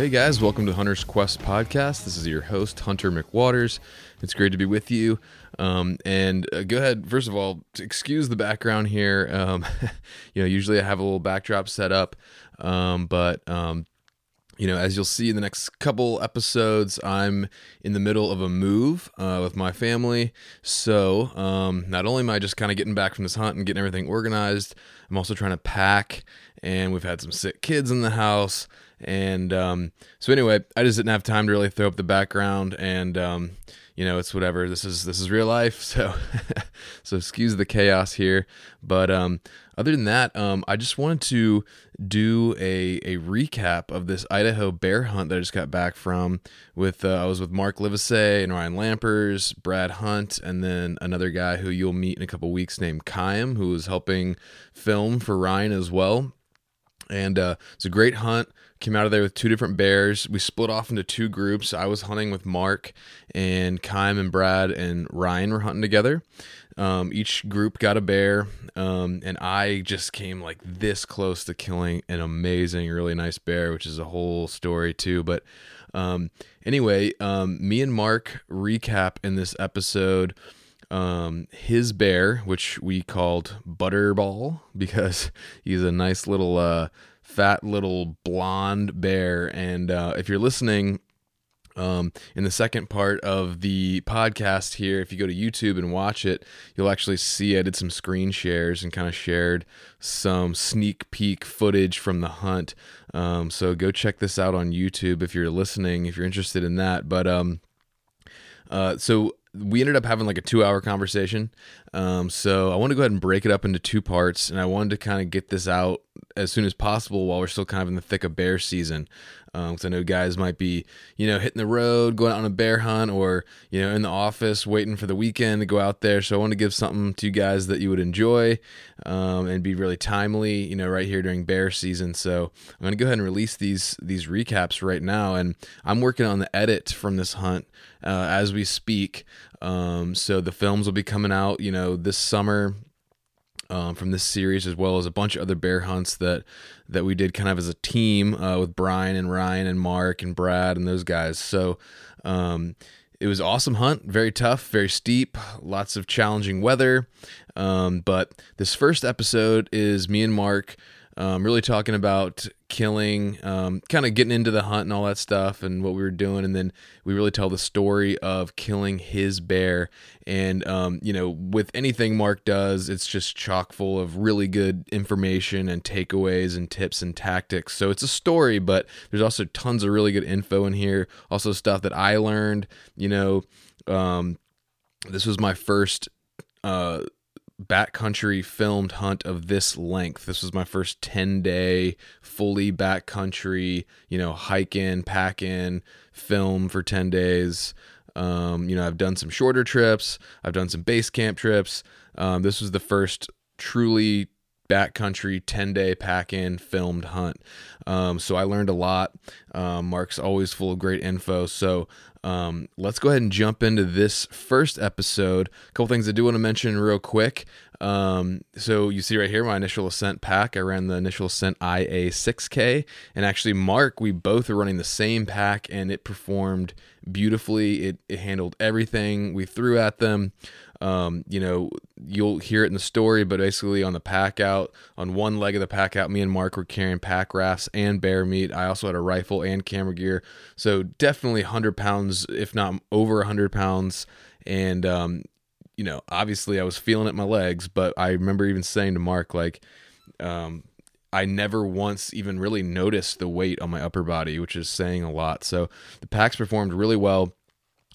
Hey guys, welcome to Hunter's Quest podcast. This is your host, Hunter McWaters. It's great to be with you. Um, and uh, go ahead, first of all, excuse the background here. Um, you know, usually I have a little backdrop set up, um, but um, you know, as you'll see in the next couple episodes, I'm in the middle of a move uh, with my family. So, um, not only am I just kind of getting back from this hunt and getting everything organized, I'm also trying to pack, and we've had some sick kids in the house. And um, so anyway, I just didn't have time to really throw up the background, and um, you know, it's whatever. This is this is real life, so so excuse the chaos here. But um, other than that, um, I just wanted to do a a recap of this Idaho bear hunt that I just got back from. With uh, I was with Mark Livesay and Ryan Lampers, Brad Hunt, and then another guy who you'll meet in a couple weeks named Kaim, who was helping film for Ryan as well. And uh, it's a great hunt came out of there with two different bears. We split off into two groups. I was hunting with Mark, and Kym and Brad and Ryan were hunting together. Um, each group got a bear, um, and I just came like this close to killing an amazing, really nice bear, which is a whole story too. But um, anyway, um, me and Mark recap in this episode um, his bear, which we called Butterball because he's a nice little uh, fat little blonde bear. And uh, if you're listening, um, in the second part of the podcast here, if you go to YouTube and watch it, you'll actually see I did some screen shares and kind of shared some sneak peek footage from the hunt. Um, so go check this out on YouTube if you're listening, if you're interested in that. But um, uh, so we ended up having like a two hour conversation. Um, so I want to go ahead and break it up into two parts, and I wanted to kind of get this out as soon as possible while we're still kind of in the thick of bear season. Because um, I know guys might be, you know, hitting the road, going out on a bear hunt, or you know, in the office waiting for the weekend to go out there. So I want to give something to you guys that you would enjoy um, and be really timely, you know, right here during bear season. So I'm to go ahead and release these these recaps right now, and I'm working on the edit from this hunt uh, as we speak. Um, so the films will be coming out, you know, this summer um, from this series, as well as a bunch of other bear hunts that that we did kind of as a team uh, with Brian and Ryan and Mark and Brad and those guys. So um, it was awesome hunt, very tough, very steep, lots of challenging weather. Um, but this first episode is me and Mark um, really talking about killing, um, kind of getting into the hunt and all that stuff and what we were doing. And then we really tell the story of killing his bear. And, um, you know, with anything Mark does, it's just chock full of really good information and takeaways and tips and tactics. So it's a story, but there's also tons of really good info in here. Also, stuff that I learned, you know, um, this was my first uh backcountry filmed hunt of this length. This was my first 10 day fully backcountry, you know, hike in, pack in, film for 10 days. Um, you know, I've done some shorter trips, I've done some base camp trips. Um, this was the first truly backcountry 10 day pack in filmed hunt. Um, so I learned a lot. Um, Mark's always full of great info. So um, let's go ahead and jump into this first episode. A couple things I do want to mention real quick. Um, so you see right here my initial ascent pack. I ran the initial ascent IA 6K, and actually Mark, we both are running the same pack, and it performed beautifully. It, it handled everything we threw at them. Um, you know, you'll hear it in the story, but basically on the pack out, on one leg of the pack out, me and Mark were carrying pack rafts and bear meat. I also had a rifle and camera gear. So definitely 100 pounds, if not over 100 pounds. And, um, you know, obviously I was feeling it in my legs, but I remember even saying to Mark, like, um, I never once even really noticed the weight on my upper body, which is saying a lot. So the packs performed really well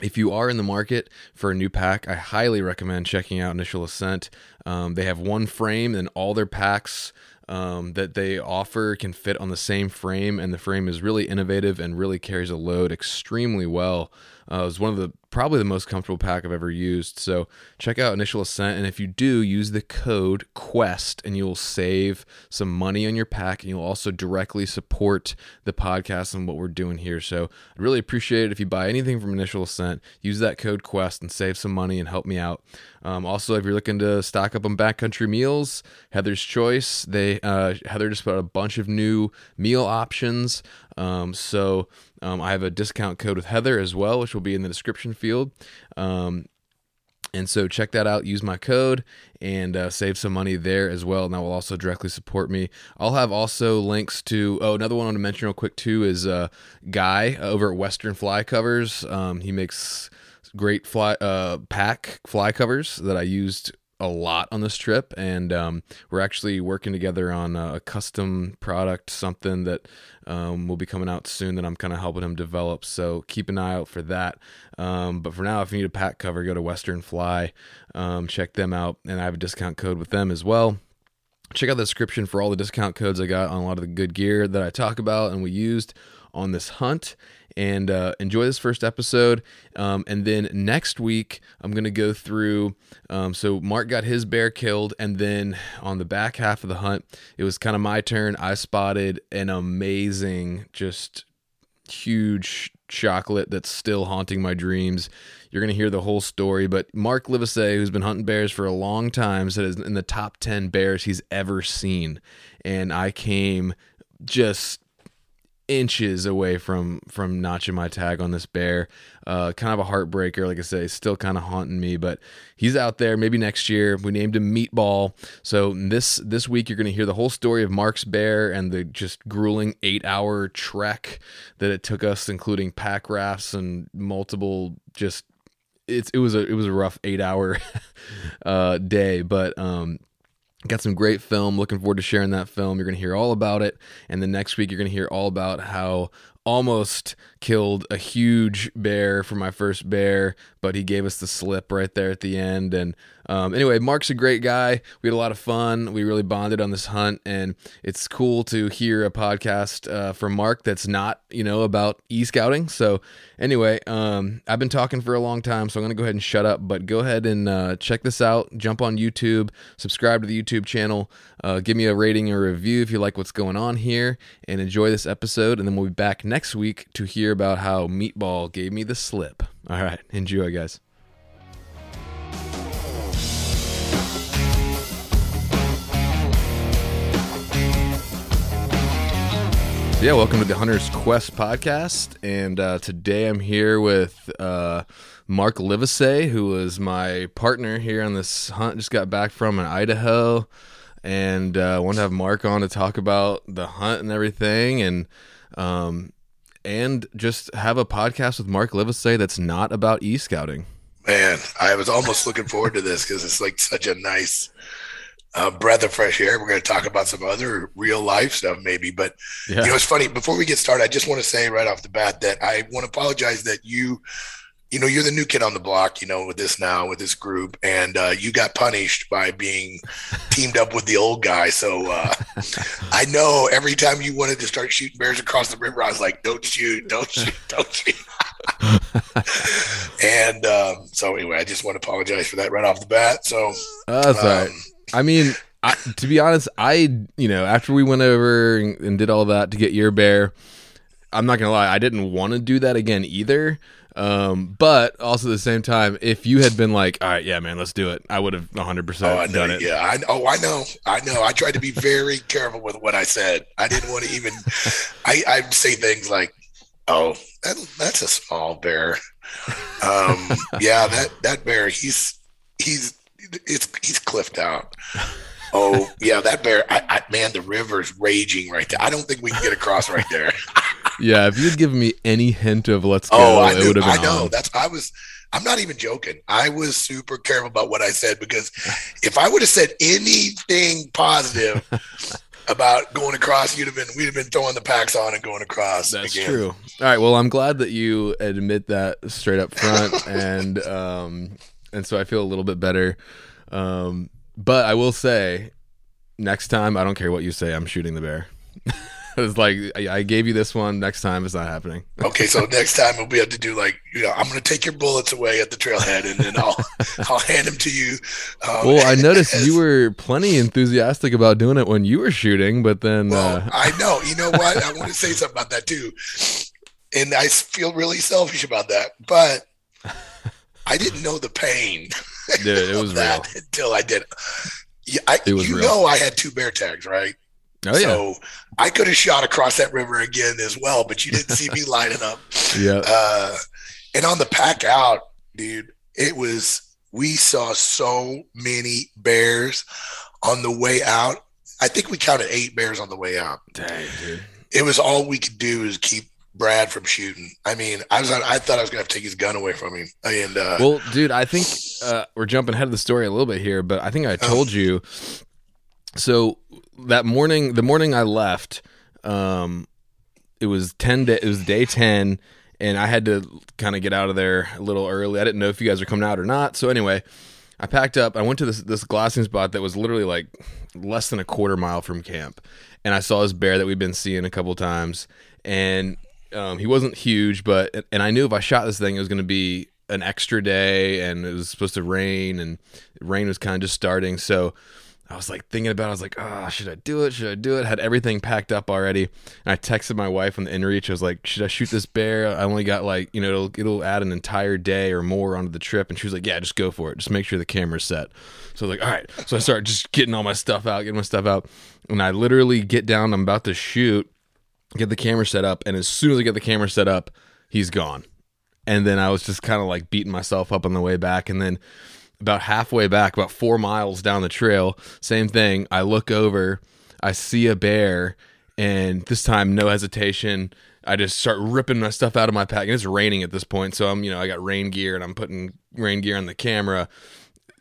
if you are in the market for a new pack, I highly recommend checking out Initial Ascent. Um, they have one frame, and all their packs um, that they offer can fit on the same frame, and the frame is really innovative and really carries a load extremely well. Uh, it was one of the probably the most comfortable pack I've ever used. So check out Initial Ascent, and if you do, use the code Quest, and you'll save some money on your pack, and you'll also directly support the podcast and what we're doing here. So I'd really appreciate it if you buy anything from Initial Ascent. Use that code Quest and save some money and help me out. Um, also, if you're looking to stock up on backcountry meals, Heather's Choice. They uh, Heather just put out a bunch of new meal options. Um, so um, I have a discount code with Heather as well, which will be in the description field. Um, and so check that out. Use my code and uh, save some money there as well. And that will also directly support me. I'll have also links to. Oh, another one I want to mention real quick too is uh, Guy over at Western Fly Covers. Um, he makes great fly uh, pack fly covers that I used a lot on this trip, and um, we're actually working together on a custom product, something that um, will be coming out soon that I'm kind of helping him develop. So keep an eye out for that. Um, but for now, if you need a pack cover, go to Western Fly, um, check them out, and I have a discount code with them as well. Check out the description for all the discount codes I got on a lot of the good gear that I talk about and we used on this hunt and uh, enjoy this first episode. Um, and then next week, I'm going to go through. Um, so, Mark got his bear killed. And then on the back half of the hunt, it was kind of my turn. I spotted an amazing, just huge chocolate that's still haunting my dreams. You're going to hear the whole story. But Mark Livesay, who's been hunting bears for a long time, said it's in the top 10 bears he's ever seen. And I came just inches away from from notching my tag on this bear. Uh, kind of a heartbreaker, like I say, still kind of haunting me. But he's out there. Maybe next year. We named him Meatball. So this this week you're going to hear the whole story of Mark's bear and the just grueling eight hour trek that it took us, including pack rafts and multiple just. It's it was a it was a rough eight hour uh, day, but um, Got some great film. Looking forward to sharing that film. You're going to hear all about it. And the next week, you're going to hear all about how almost killed a huge bear for my first bear, but he gave us the slip right there at the end. And um, anyway, Mark's a great guy. We had a lot of fun. We really bonded on this hunt, and it's cool to hear a podcast uh, from Mark that's not, you know, about e scouting. So anyway, um, I've been talking for a long time, so I'm gonna go ahead and shut up. But go ahead and uh, check this out. Jump on YouTube, subscribe to the YouTube channel, uh, give me a rating or review if you like what's going on here, and enjoy this episode. And then we'll be back next week to hear about how Meatball gave me the slip. All right, enjoy, guys. Yeah, welcome to the Hunter's Quest podcast. And uh, today I'm here with uh, Mark Livesay, who was my partner here on this hunt. Just got back from in Idaho and uh, want to have Mark on to talk about the hunt and everything. And um, and just have a podcast with Mark Livesay that's not about e scouting. Man, I was almost looking forward to this because it's like such a nice uh, breath of fresh air. We're going to talk about some other real life stuff, maybe. But yeah. you know, it's funny. Before we get started, I just want to say right off the bat that I want to apologize that you you know, you're the new kid on the block, you know, with this now, with this group, and uh, you got punished by being teamed up with the old guy. So uh, I know every time you wanted to start shooting bears across the river, I was like, don't shoot, don't shoot, don't shoot. and um, so, anyway, I just want to apologize for that right off the bat. So, that's um, all right. I mean, I, to be honest, I, you know, after we went over and, and did all that to get your bear, I'm not gonna lie, I didn't want to do that again either. Um, but also at the same time, if you had been like, all right, yeah, man, let's do it, I would have 100% oh, I know, done it. Yeah, I, oh, I know. I know. I tried to be very careful with what I said. I didn't want to even, I, I'd say things like, oh, that, that's a small bear. Um, yeah, that, that bear, he's, he's, it's, he's cliffed out. Oh yeah, that bear. I, I, man, the river's raging right there. I don't think we can get across right there. yeah, if you'd given me any hint of let's go, oh, I it would have been. I know. On. That's I was. I'm not even joking. I was super careful about what I said because if I would have said anything positive about going across, you'd have been we'd have been throwing the packs on and going across. That's again. true. All right. Well, I'm glad that you admit that straight up front, and um, and so I feel a little bit better. Um, but I will say, next time I don't care what you say, I'm shooting the bear. it's like, I, gave you this one. Next time, it's not happening. okay, so next time we'll be able to do like, you know, I'm going to take your bullets away at the trailhead, and then I'll I'll hand them to you. Um, well, I noticed as, you were plenty enthusiastic about doing it when you were shooting, but then well, uh, I know. You know what? I want to say something about that too, and I feel really selfish about that, but I didn't know the pain. Dude, it was real until I did. Yeah, I, you real. know I had two bear tags, right? Oh, yeah. So I could have shot across that river again as well, but you didn't see me lining up. Yeah. Uh, and on the pack out, dude, it was we saw so many bears on the way out. I think we counted eight bears on the way out. Dang, dude. It was all we could do is keep Brad from shooting. I mean, I was I thought I was gonna have to take his gun away from him. And uh, well, dude, I think uh, we're jumping ahead of the story a little bit here, but I think I told you. So that morning, the morning I left, um, it was ten. Day, it was day ten, and I had to kind of get out of there a little early. I didn't know if you guys were coming out or not. So anyway, I packed up. I went to this this glassing spot that was literally like less than a quarter mile from camp, and I saw this bear that we've been seeing a couple times, and um, he wasn't huge, but and I knew if I shot this thing, it was going to be an extra day, and it was supposed to rain, and rain was kind of just starting. So I was like thinking about. it. I was like, oh, should I do it? Should I do it? Had everything packed up already, and I texted my wife on the inReach. I was like, should I shoot this bear? I only got like you know it'll it'll add an entire day or more onto the trip, and she was like, yeah, just go for it. Just make sure the camera's set. So I was like, all right. So I start just getting all my stuff out, getting my stuff out, and I literally get down. I'm about to shoot get the camera set up, and as soon as I get the camera set up, he's gone. And then I was just kind of like beating myself up on the way back, and then about halfway back, about four miles down the trail, same thing. I look over, I see a bear, and this time, no hesitation. I just start ripping my stuff out of my pack. And it's raining at this point, so I'm, you know, I got rain gear and I'm putting rain gear on the camera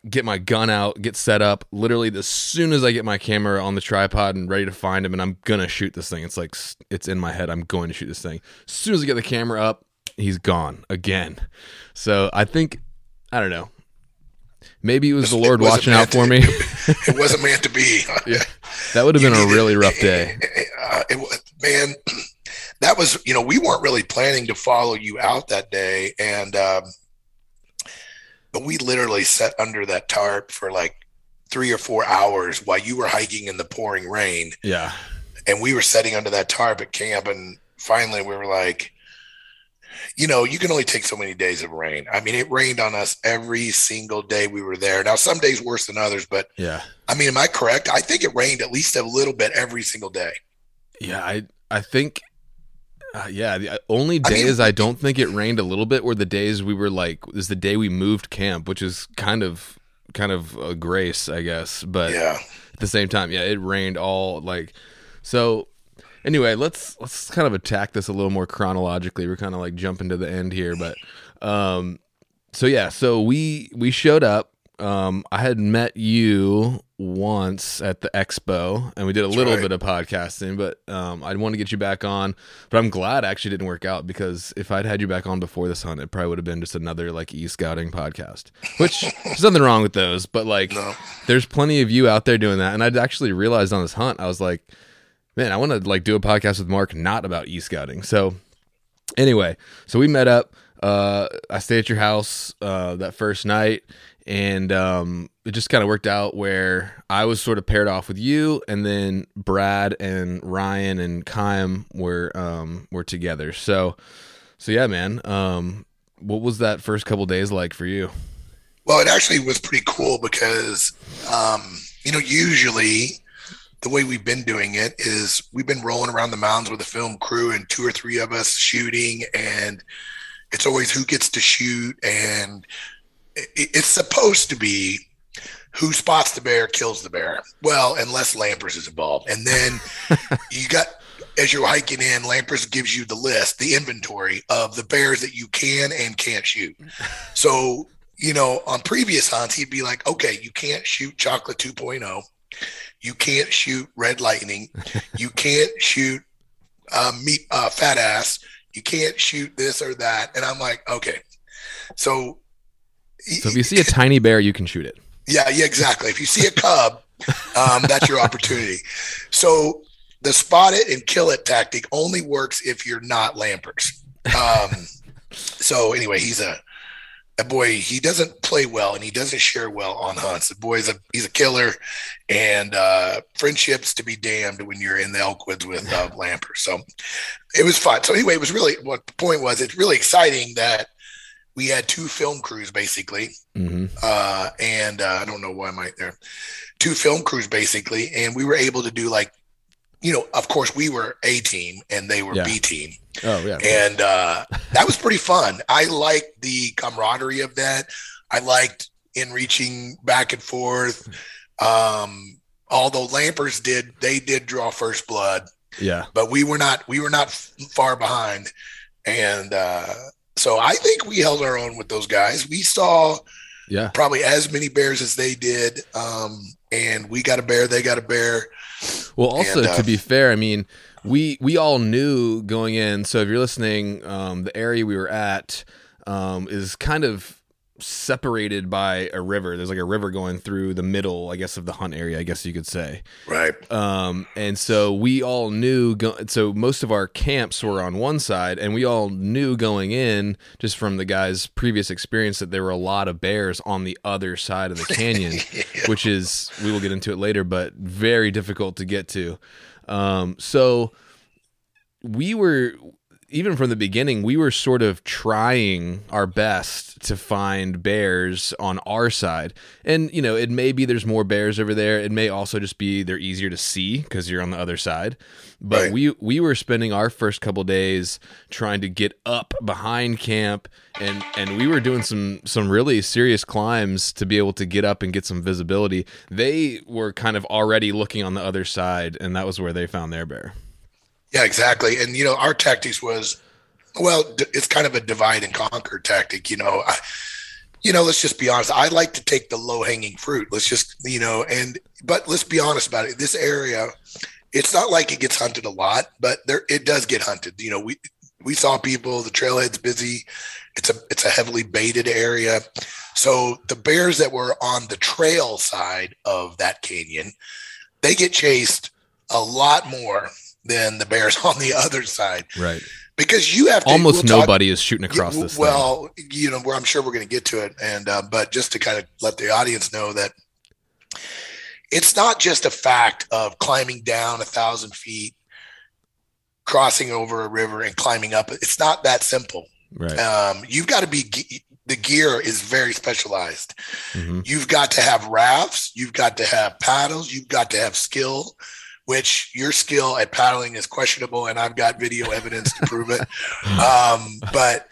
get my gun out, get set up. Literally, as soon as I get my camera on the tripod and ready to find him, and I'm gonna shoot this thing. It's like it's in my head. I'm going to shoot this thing. As soon as I get the camera up, he's gone again. So I think I don't know. Maybe it was the Lord watching out for me. it wasn't meant to be. yeah, that would have been a really rough day. Uh, it man. That was, you know, we weren't really planning to follow you out that day, and um, but we literally sat under that tarp for like three or four hours while you were hiking in the pouring rain. Yeah. And we were sitting under that tarp at camp. And finally we were like, you know, you can only take so many days of rain. I mean, it rained on us every single day we were there. Now, some days worse than others, but yeah. I mean, am I correct? I think it rained at least a little bit every single day. Yeah, I I think uh, yeah, the uh, only days I, mean, I, don't think it rained a little bit were the days we were like is the day we moved camp, which is kind of kind of a grace, I guess. But yeah. at the same time, yeah, it rained all like so. Anyway, let's let's kind of attack this a little more chronologically. We're kind of like jumping to the end here, but um, so yeah, so we we showed up um, I had met you once at the expo and we did a That's little right. bit of podcasting, but um, I'd want to get you back on. But I'm glad actually didn't work out because if I'd had you back on before this hunt, it probably would have been just another like e scouting podcast, which there's nothing wrong with those, but like no. there's plenty of you out there doing that. And I'd actually realized on this hunt, I was like, man, I want to like do a podcast with Mark, not about e scouting. So anyway, so we met up. Uh, I stayed at your house uh, that first night and um, it just kind of worked out where I was sort of paired off with you, and then Brad and Ryan and Kym were um, were together. So, so yeah, man. Um, what was that first couple days like for you? Well, it actually was pretty cool because, um, you know, usually the way we've been doing it is we've been rolling around the mounds with a film crew and two or three of us shooting, and it's always who gets to shoot and it's supposed to be who spots the bear kills the bear. Well, unless Lampers is involved, and then you got as you're hiking in, Lampers gives you the list, the inventory of the bears that you can and can't shoot. So you know, on previous hunts, he'd be like, "Okay, you can't shoot Chocolate 2.0, you can't shoot Red Lightning, you can't shoot uh, meat uh, Fat Ass, you can't shoot this or that," and I'm like, "Okay." So so if you see a tiny bear, you can shoot it. Yeah, yeah, exactly. If you see a cub, um, that's your opportunity. So the spot it and kill it tactic only works if you're not Lampers. Um, so anyway, he's a that boy. He doesn't play well and he doesn't share well on hunts. The boy's a he's a killer, and uh, friendships to be damned when you're in the Elkwoods with uh, Lampers. So it was fun. So anyway, it was really what the point was. It's really exciting that we had two film crews basically, mm-hmm. uh, and uh, I don't know why I'm right there. Two film crews basically, and we were able to do like, you know, of course we were A team and they were yeah. B team. Oh yeah, and uh, that was pretty fun. I liked the camaraderie of that. I liked in reaching back and forth. Um, although Lampers did, they did draw first blood. Yeah, but we were not. We were not far behind, and uh, so I think we held our own with those guys. We saw yeah. probably as many bears as they did um, and we got a bear they got a bear. Well also and, uh, to be fair i mean we we all knew going in. So if you're listening um, the area we were at um, is kind of separated by a river. There's like a river going through the middle, I guess, of the hunt area. I guess you could say. Right. Um, and so we all knew. Go- so most of our camps were on one side, and we all knew going in, just from the guys' previous experience, that there were a lot of bears on the other side of the canyon, yeah. which is we will get into it later, but very difficult to get to. Um, so we were even from the beginning, we were sort of trying our best to find bears on our side. And, you know, it may be there's more bears over there. It may also just be they're easier to see because you're on the other side. But right. we we were spending our first couple days trying to get up behind camp and and we were doing some some really serious climbs to be able to get up and get some visibility. They were kind of already looking on the other side and that was where they found their bear. Yeah, exactly. And you know, our tactics was well, it's kind of a divide and conquer tactic. You know, I, you know, let's just be honest. I like to take the low hanging fruit. Let's just, you know, and but let's be honest about it. This area, it's not like it gets hunted a lot, but there it does get hunted. You know, we we saw people. The trailhead's busy. It's a it's a heavily baited area. So the bears that were on the trail side of that canyon, they get chased a lot more than the Bears on the other side. Right. Because you have to, almost we'll nobody talk, is shooting across this. Well, thing. you know, where I'm sure we're going to get to it, and uh, but just to kind of let the audience know that it's not just a fact of climbing down a thousand feet, crossing over a river, and climbing up. It's not that simple. Right. Um, you've got to be the gear is very specialized. Mm-hmm. You've got to have rafts, you've got to have paddles, you've got to have skill which your skill at paddling is questionable, and I've got video evidence to prove it. Um, but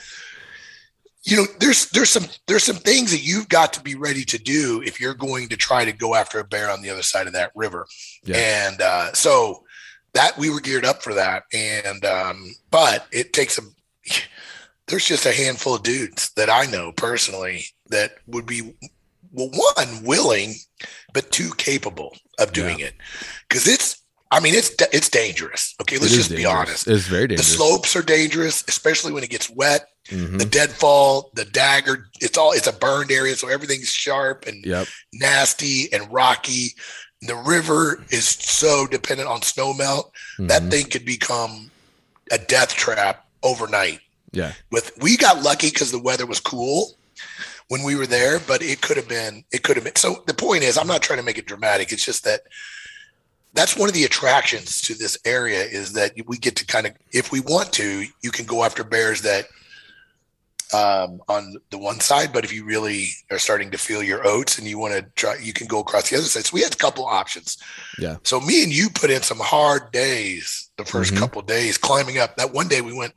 you know, there's there's some there's some things that you've got to be ready to do if you're going to try to go after a bear on the other side of that river. Yeah. And uh, so that we were geared up for that, and um, but it takes a there's just a handful of dudes that I know personally that would be well, one willing, but two capable of doing yeah. it because it's I mean, it's it's dangerous. Okay, let's just dangerous. be honest. It's very dangerous. The slopes are dangerous, especially when it gets wet. Mm-hmm. The deadfall, the dagger, it's all it's a burned area, so everything's sharp and yep. nasty and rocky. The river is so dependent on snow melt. Mm-hmm. That thing could become a death trap overnight. Yeah. With we got lucky because the weather was cool when we were there, but it could have been it could have been. So the point is, I'm not trying to make it dramatic. It's just that that's one of the attractions to this area is that we get to kind of, if we want to, you can go after bears that um, on the one side, but if you really are starting to feel your oats and you want to try, you can go across the other side. So we had a couple options. Yeah. So me and you put in some hard days the 1st mm-hmm. couple days climbing up. That one day we went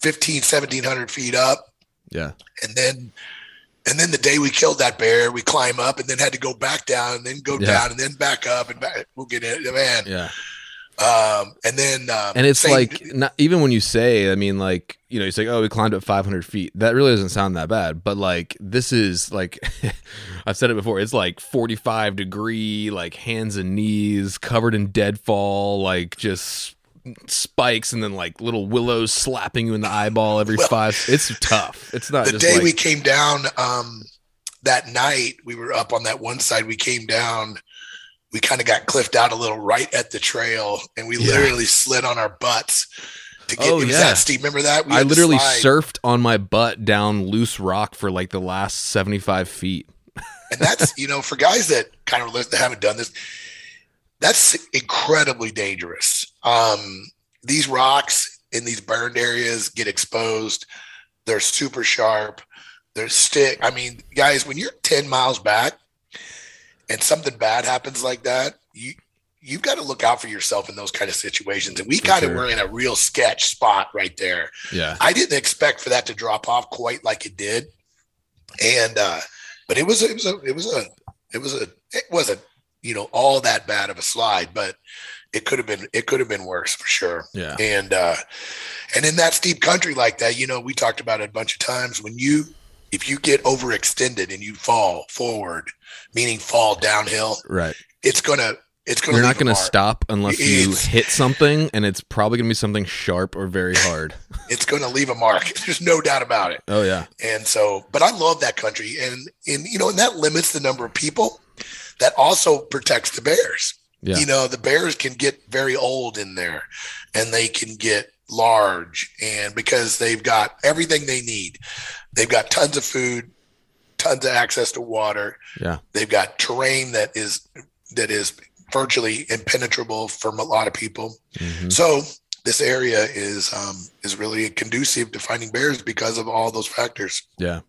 15, 1700 feet up. Yeah. And then and then the day we killed that bear, we climb up and then had to go back down and then go yeah. down and then back up and back. We'll get in it, man. Yeah. Um, and then, um, and it's same, like, not even when you say, I mean, like, you know, you say, oh, we climbed up 500 feet. That really doesn't sound that bad. But like, this is like, I've said it before. It's like 45 degree, like hands and knees covered in deadfall, like just spikes and then like little willows slapping you in the eyeball every well, five. It's tough. It's not the day like, we came down um, that night. We were up on that one side. We came down. we kind of got cliffed out a little right at the trail, and we yeah. literally slid on our butts. To get, oh yeah, that, Steve. Remember that? We I literally surfed on my butt down loose rock for like the last seventy five feet. and that's you know for guys that kind of that haven't done this, that's incredibly dangerous. Um, these rocks in these burned areas get exposed. They're super sharp. They're stick. I mean, guys, when you're 10 miles back and something bad happens like that, you you've got to look out for yourself in those kind of situations. And we for kind sure. of were in a real sketch spot right there. Yeah. I didn't expect for that to drop off quite like it did. And uh, but it was it was a it was a it was a it wasn't, you know, all that bad of a slide, but it could have been it could have been worse for sure. Yeah. And uh and in that steep country like that, you know, we talked about it a bunch of times when you if you get overextended and you fall forward, meaning fall downhill, right? It's gonna it's gonna. You're not gonna stop unless it's, you hit something, and it's probably gonna be something sharp or very hard. it's gonna leave a mark. There's no doubt about it. Oh yeah. And so, but I love that country, and and you know, and that limits the number of people. That also protects the bears. Yeah. You know, the bears can get very old in there, and they can get large, and because they've got everything they need. They've got tons of food, tons of access to water. Yeah. They've got terrain that is that is virtually impenetrable from a lot of people. Mm-hmm. So this area is um, is really conducive to finding bears because of all those factors. Yeah.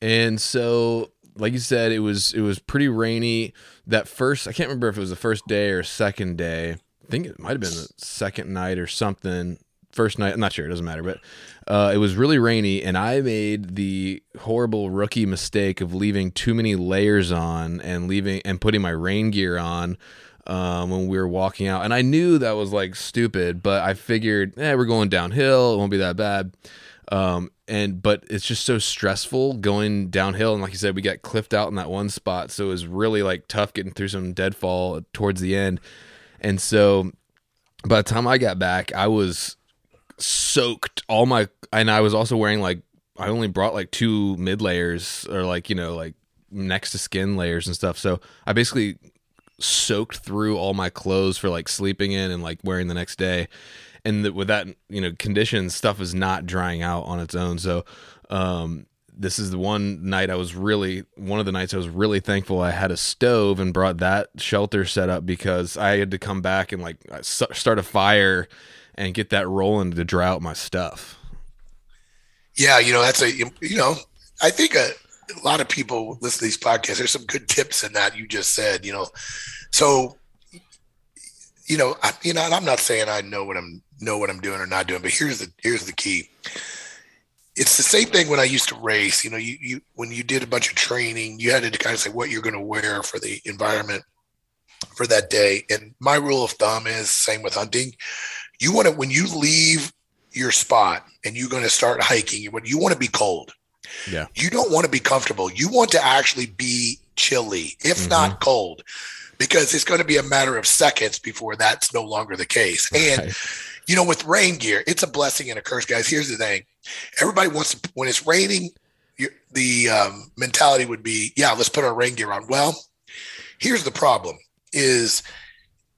And so like you said, it was it was pretty rainy. That first I can't remember if it was the first day or second day. I think it might have been the second night or something first night. I'm not sure. It doesn't matter. But uh, it was really rainy, and I made the horrible rookie mistake of leaving too many layers on and leaving and putting my rain gear on um, when we were walking out. And I knew that was like stupid, but I figured, eh, we're going downhill. It won't be that bad. Um, and but it's just so stressful going downhill. And like you said, we got cliffed out in that one spot, so it was really like tough getting through some deadfall towards the end. And so by the time I got back, I was soaked all my and I was also wearing like I only brought like two mid layers or like, you know, like next to skin layers and stuff. So I basically soaked through all my clothes for like sleeping in and like wearing the next day. And the, with that, you know, conditions, stuff is not drying out on its own. So, um, this is the one night I was really one of the nights I was really thankful I had a stove and brought that shelter set up because I had to come back and like start a fire and get that rolling to dry out my stuff. Yeah, you know that's a you know I think a, a lot of people listen to these podcasts. There's some good tips in that you just said. You know, so you know I, you know I'm not saying I know what I'm know what I'm doing or not doing, but here's the here's the key. It's the same thing when I used to race. You know, you, you when you did a bunch of training, you had to kind of say what you're going to wear for the environment for that day. And my rule of thumb is same with hunting you want to when you leave your spot and you're going to start hiking, you want you want to be cold. Yeah. You don't want to be comfortable. You want to actually be chilly, if mm-hmm. not cold, because it's going to be a matter of seconds before that's no longer the case. And right. You know, with rain gear, it's a blessing and a curse, guys. Here's the thing: everybody wants to when it's raining. the um, mentality would be, yeah, let's put our rain gear on. Well, here's the problem: is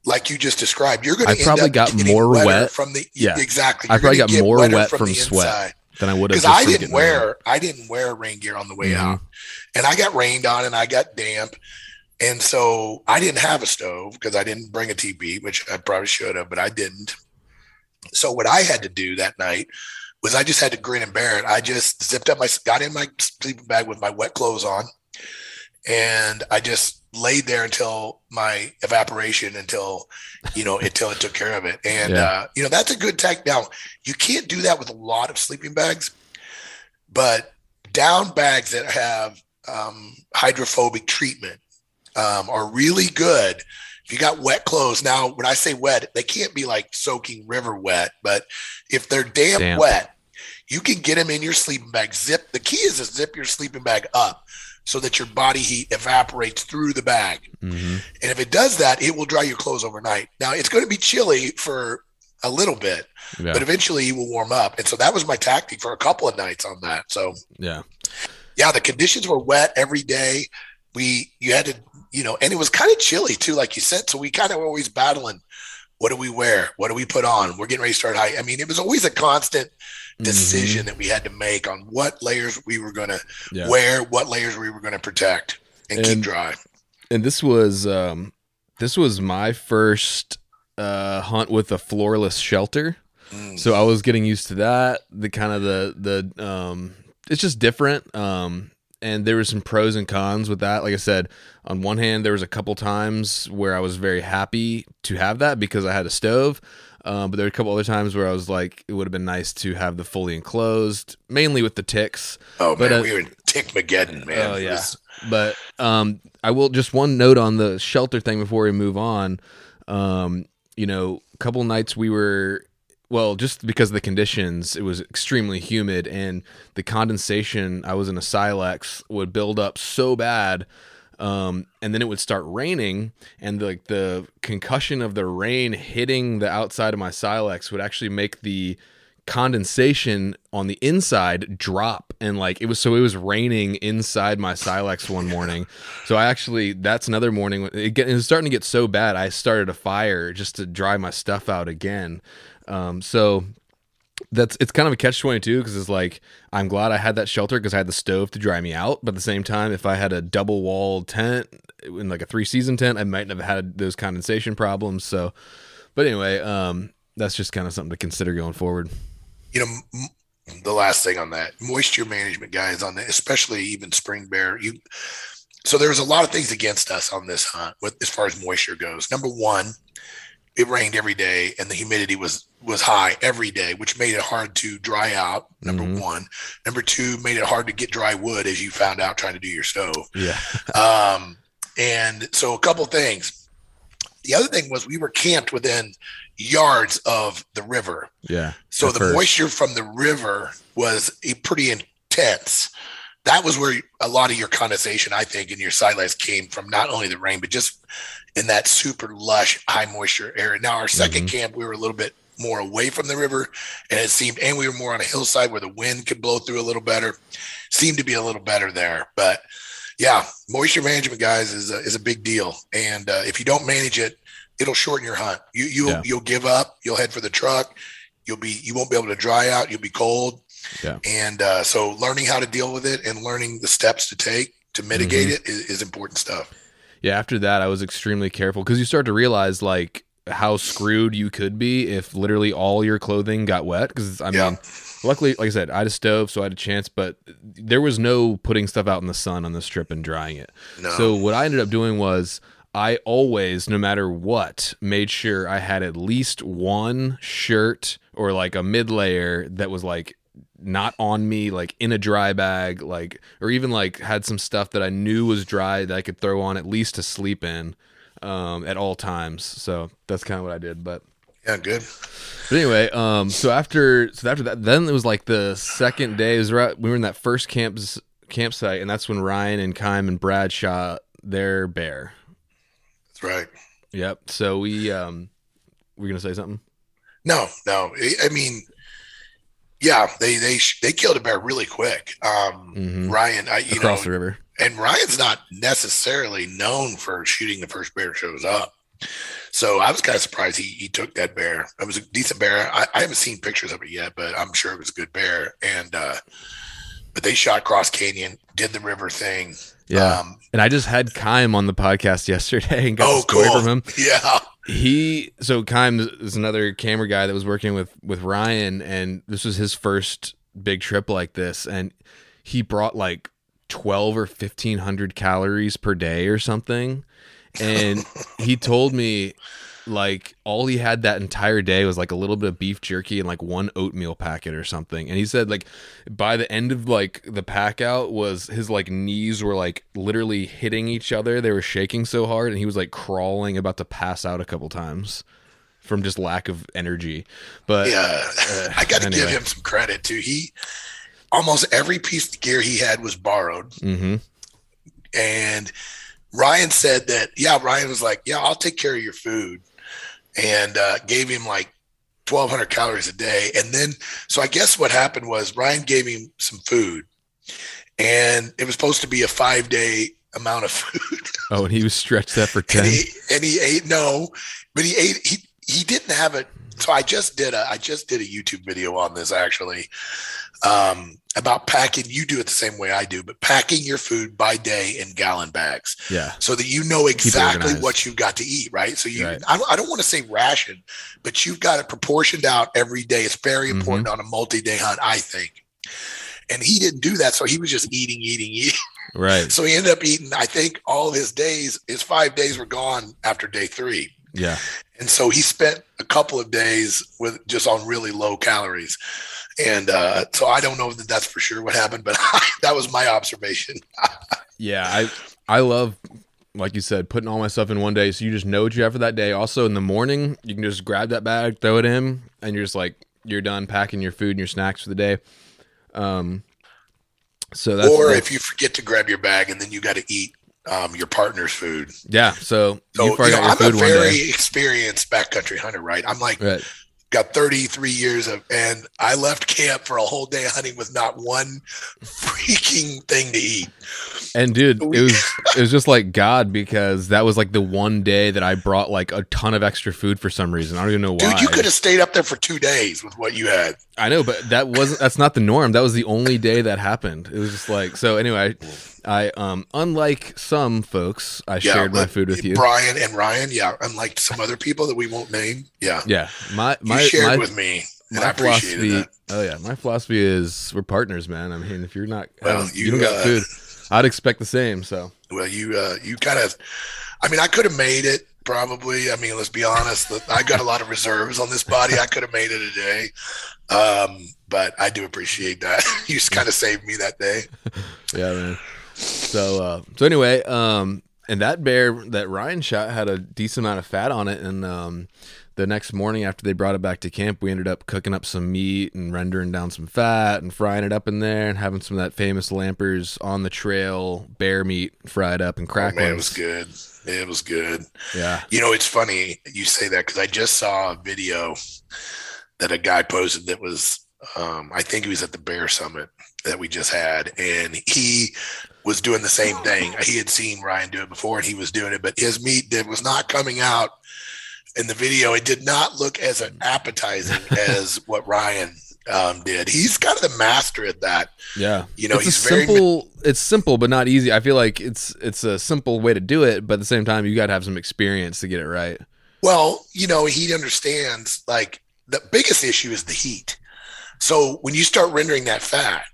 like you just described, you're going to. I probably got more wet from the yeah exactly. I probably got more wet from, from sweat inside. than I would have. Because I didn't wear I didn't wear rain gear on the way mm-hmm. out, and I got rained on and I got damp, and so I didn't have a stove because I didn't bring a TP, which I probably should have, but I didn't. So what I had to do that night was I just had to grin and bear it. I just zipped up my got in my sleeping bag with my wet clothes on, and I just laid there until my evaporation until you know until it took care of it and yeah. uh, you know that's a good tech now you can't do that with a lot of sleeping bags but down bags that have um, hydrophobic treatment um, are really good you got wet clothes now when i say wet they can't be like soaking river wet but if they're damp, damp. wet you can get them in your sleeping bag zip the key is to zip your sleeping bag up so that your body heat evaporates through the bag. Mm-hmm. And if it does that, it will dry your clothes overnight. Now it's going to be chilly for a little bit, yeah. but eventually you will warm up. And so that was my tactic for a couple of nights on that. So yeah, yeah, the conditions were wet every day. we you had to you know, and it was kind of chilly too, like you said. So we kind of were always battling. What do we wear? What do we put on? We're getting ready to start high. I mean, it was always a constant decision mm-hmm. that we had to make on what layers we were going to yeah. wear, what layers we were going to protect and, and, keep dry. And this was um this was my first uh hunt with a floorless shelter. Mm. So I was getting used to that. The kind of the the um it's just different. Um and there were some pros and cons with that. Like I said, on one hand, there was a couple times where I was very happy to have that because I had a stove. Um, but there were a couple other times where I was like, it would have been nice to have the fully enclosed, mainly with the ticks. Oh but, man, uh, we were tick Mageddon, man. Oh yeah. But um, I will just one note on the shelter thing before we move on. Um, you know, a couple nights we were well, just because of the conditions, it was extremely humid, and the condensation. I was in a silex would build up so bad, um, and then it would start raining, and the, like the concussion of the rain hitting the outside of my silex would actually make the condensation on the inside drop and like it was so it was raining inside my silex one morning so i actually that's another morning it, get, it was starting to get so bad i started a fire just to dry my stuff out again um, so that's it's kind of a catch 22 because it's like i'm glad i had that shelter because i had the stove to dry me out but at the same time if i had a double wall tent in like a three season tent i might have had those condensation problems so but anyway um that's just kind of something to consider going forward. You know m- the last thing on that moisture management guys on that especially even spring bear you so there was a lot of things against us on this hunt with as far as moisture goes. Number one it rained every day and the humidity was was high every day which made it hard to dry out number mm-hmm. one. Number two made it hard to get dry wood as you found out trying to do your stove. Yeah. Um and so a couple things. The other thing was we were camped within yards of the river. Yeah so the first. moisture from the river was a pretty intense that was where a lot of your condensation, I think, in your silex came from not only the rain, but just in that super lush, high moisture area. Now, our 2nd mm-hmm. camp, we were a little bit more away from the river, and it seemed, and we were more on a hillside where the wind could blow through a little better. Seemed to be a little better there, but yeah, moisture management, guys, is a, is a big deal. And uh, if you don't manage it, it'll shorten your hunt. You you'll yeah. you'll give up. You'll head for the truck. You'll be you won't be able to dry out. You'll be cold. Yeah. And uh, so learning how to deal with it and learning the steps to take to mitigate mm-hmm. it is, is important stuff yeah, after that, I was extremely careful because you start to realize like how screwed you could be if literally all your clothing got wet. Because I yeah. mean, luckily, like I said, I had a stove, so I had a chance, but there was no putting stuff out in the sun on this trip and drying it. No. So what I ended up doing was. I always, no matter what, made sure I had at least one shirt or like a mid layer that was like not on me like in a dry bag like or even like had some stuff that I knew was dry that I could throw on at least to sleep in um at all times. So that's kind of what I did but yeah good. But anyway um so after so after that then it was like the second day it was right we were in that first camp campsite and that's when Ryan and Kime and Brad shot their bear. That's right. Yep so we um we're gonna say something? No no I mean yeah, they they they killed a bear really quick. Um, mm-hmm. Ryan, I, you across know, the river, and Ryan's not necessarily known for shooting the first bear shows up. So I was kind of surprised he, he took that bear. It was a decent bear. I, I haven't seen pictures of it yet, but I'm sure it was a good bear. And uh, but they shot Cross Canyon, did the river thing. Yeah. Um, and I just had Kime on the podcast yesterday and got oh, a story cool. from him. Yeah he so Kime is another camera guy that was working with with Ryan, and this was his first big trip like this, and he brought like twelve or fifteen hundred calories per day or something, and he told me like all he had that entire day was like a little bit of beef jerky and like one oatmeal packet or something. And he said like by the end of like the pack out was his like knees were like literally hitting each other. They were shaking so hard and he was like crawling about to pass out a couple times from just lack of energy. But yeah, uh, I got to anyway. give him some credit too. He almost every piece of gear he had was borrowed. Mm-hmm. And Ryan said that, yeah, Ryan was like, yeah, I'll take care of your food and uh, gave him like 1200 calories a day. And then, so I guess what happened was Ryan gave him some food and it was supposed to be a five day amount of food. Oh, and he was stretched that for ten. and, he, and he ate no, but he ate he he didn't have it. So I just did a I just did a YouTube video on this actually um, about packing. You do it the same way I do, but packing your food by day in gallon bags. Yeah. So that you know exactly what you've got to eat, right? So you, right. I, don't, I don't want to say ration, but you've got it proportioned out every day. It's very mm-hmm. important mm-hmm. on a multi-day hunt, I think. And he didn't do that, so he was just eating, eating, eating. Right. So he ended up eating. I think all his days, his five days were gone after day three. Yeah. And so he spent a couple of days with just on really low calories. And uh, so I don't know that that's for sure what happened, but that was my observation. yeah, I I love like you said, putting all my stuff in one day, so you just know what you have for that day. Also, in the morning, you can just grab that bag, throw it in, and you're just like you're done packing your food and your snacks for the day. Um, so that's or if you forget to grab your bag and then you got to eat um, your partner's food. Yeah. So, so you, you know, I'm a very experienced backcountry hunter, right? I'm like right got 33 years of and i left camp for a whole day hunting with not one freaking thing to eat. And dude it was it was just like god because that was like the one day that i brought like a ton of extra food for some reason. I don't even know why. dude you could have stayed up there for two days with what you had i know but that wasn't that's not the norm that was the only day that happened it was just like so anyway I um unlike some folks, I yeah, shared my food with you. Brian and Ryan, yeah. Unlike some other people that we won't name. Yeah. Yeah. My my you shared my, with me. And I philosophy, that. oh yeah, my philosophy is we're partners, man. I mean, if you're not, well, having, you, you, don't got uh, food, I'd expect the same. So, well, you, uh, you kind of, I mean, I could have made it probably. I mean, let's be honest. I got a lot of reserves on this body. I could have made it a day, um, but I do appreciate that. you just kind of saved me that day. yeah, man. So uh, so anyway, um, and that bear that Ryan shot had a decent amount of fat on it, and um, the next morning after they brought it back to camp, we ended up cooking up some meat and rendering down some fat and frying it up in there and having some of that famous Lampers on the trail bear meat fried up and crackling. Oh, man, it was good. It was good. Yeah. You know, it's funny you say that because I just saw a video that a guy posted that was, um, I think he was at the Bear Summit that we just had, and he was doing the same thing. He had seen Ryan do it before and he was doing it, but his meat did was not coming out in the video. It did not look as appetizing as what Ryan um, did. He's kind of the master at that. Yeah, you know, it's he's simple. Ma- it's simple, but not easy. I feel like it's it's a simple way to do it, but at the same time, you got to have some experience to get it right. Well, you know, he understands. Like the biggest issue is the heat. So when you start rendering that fat,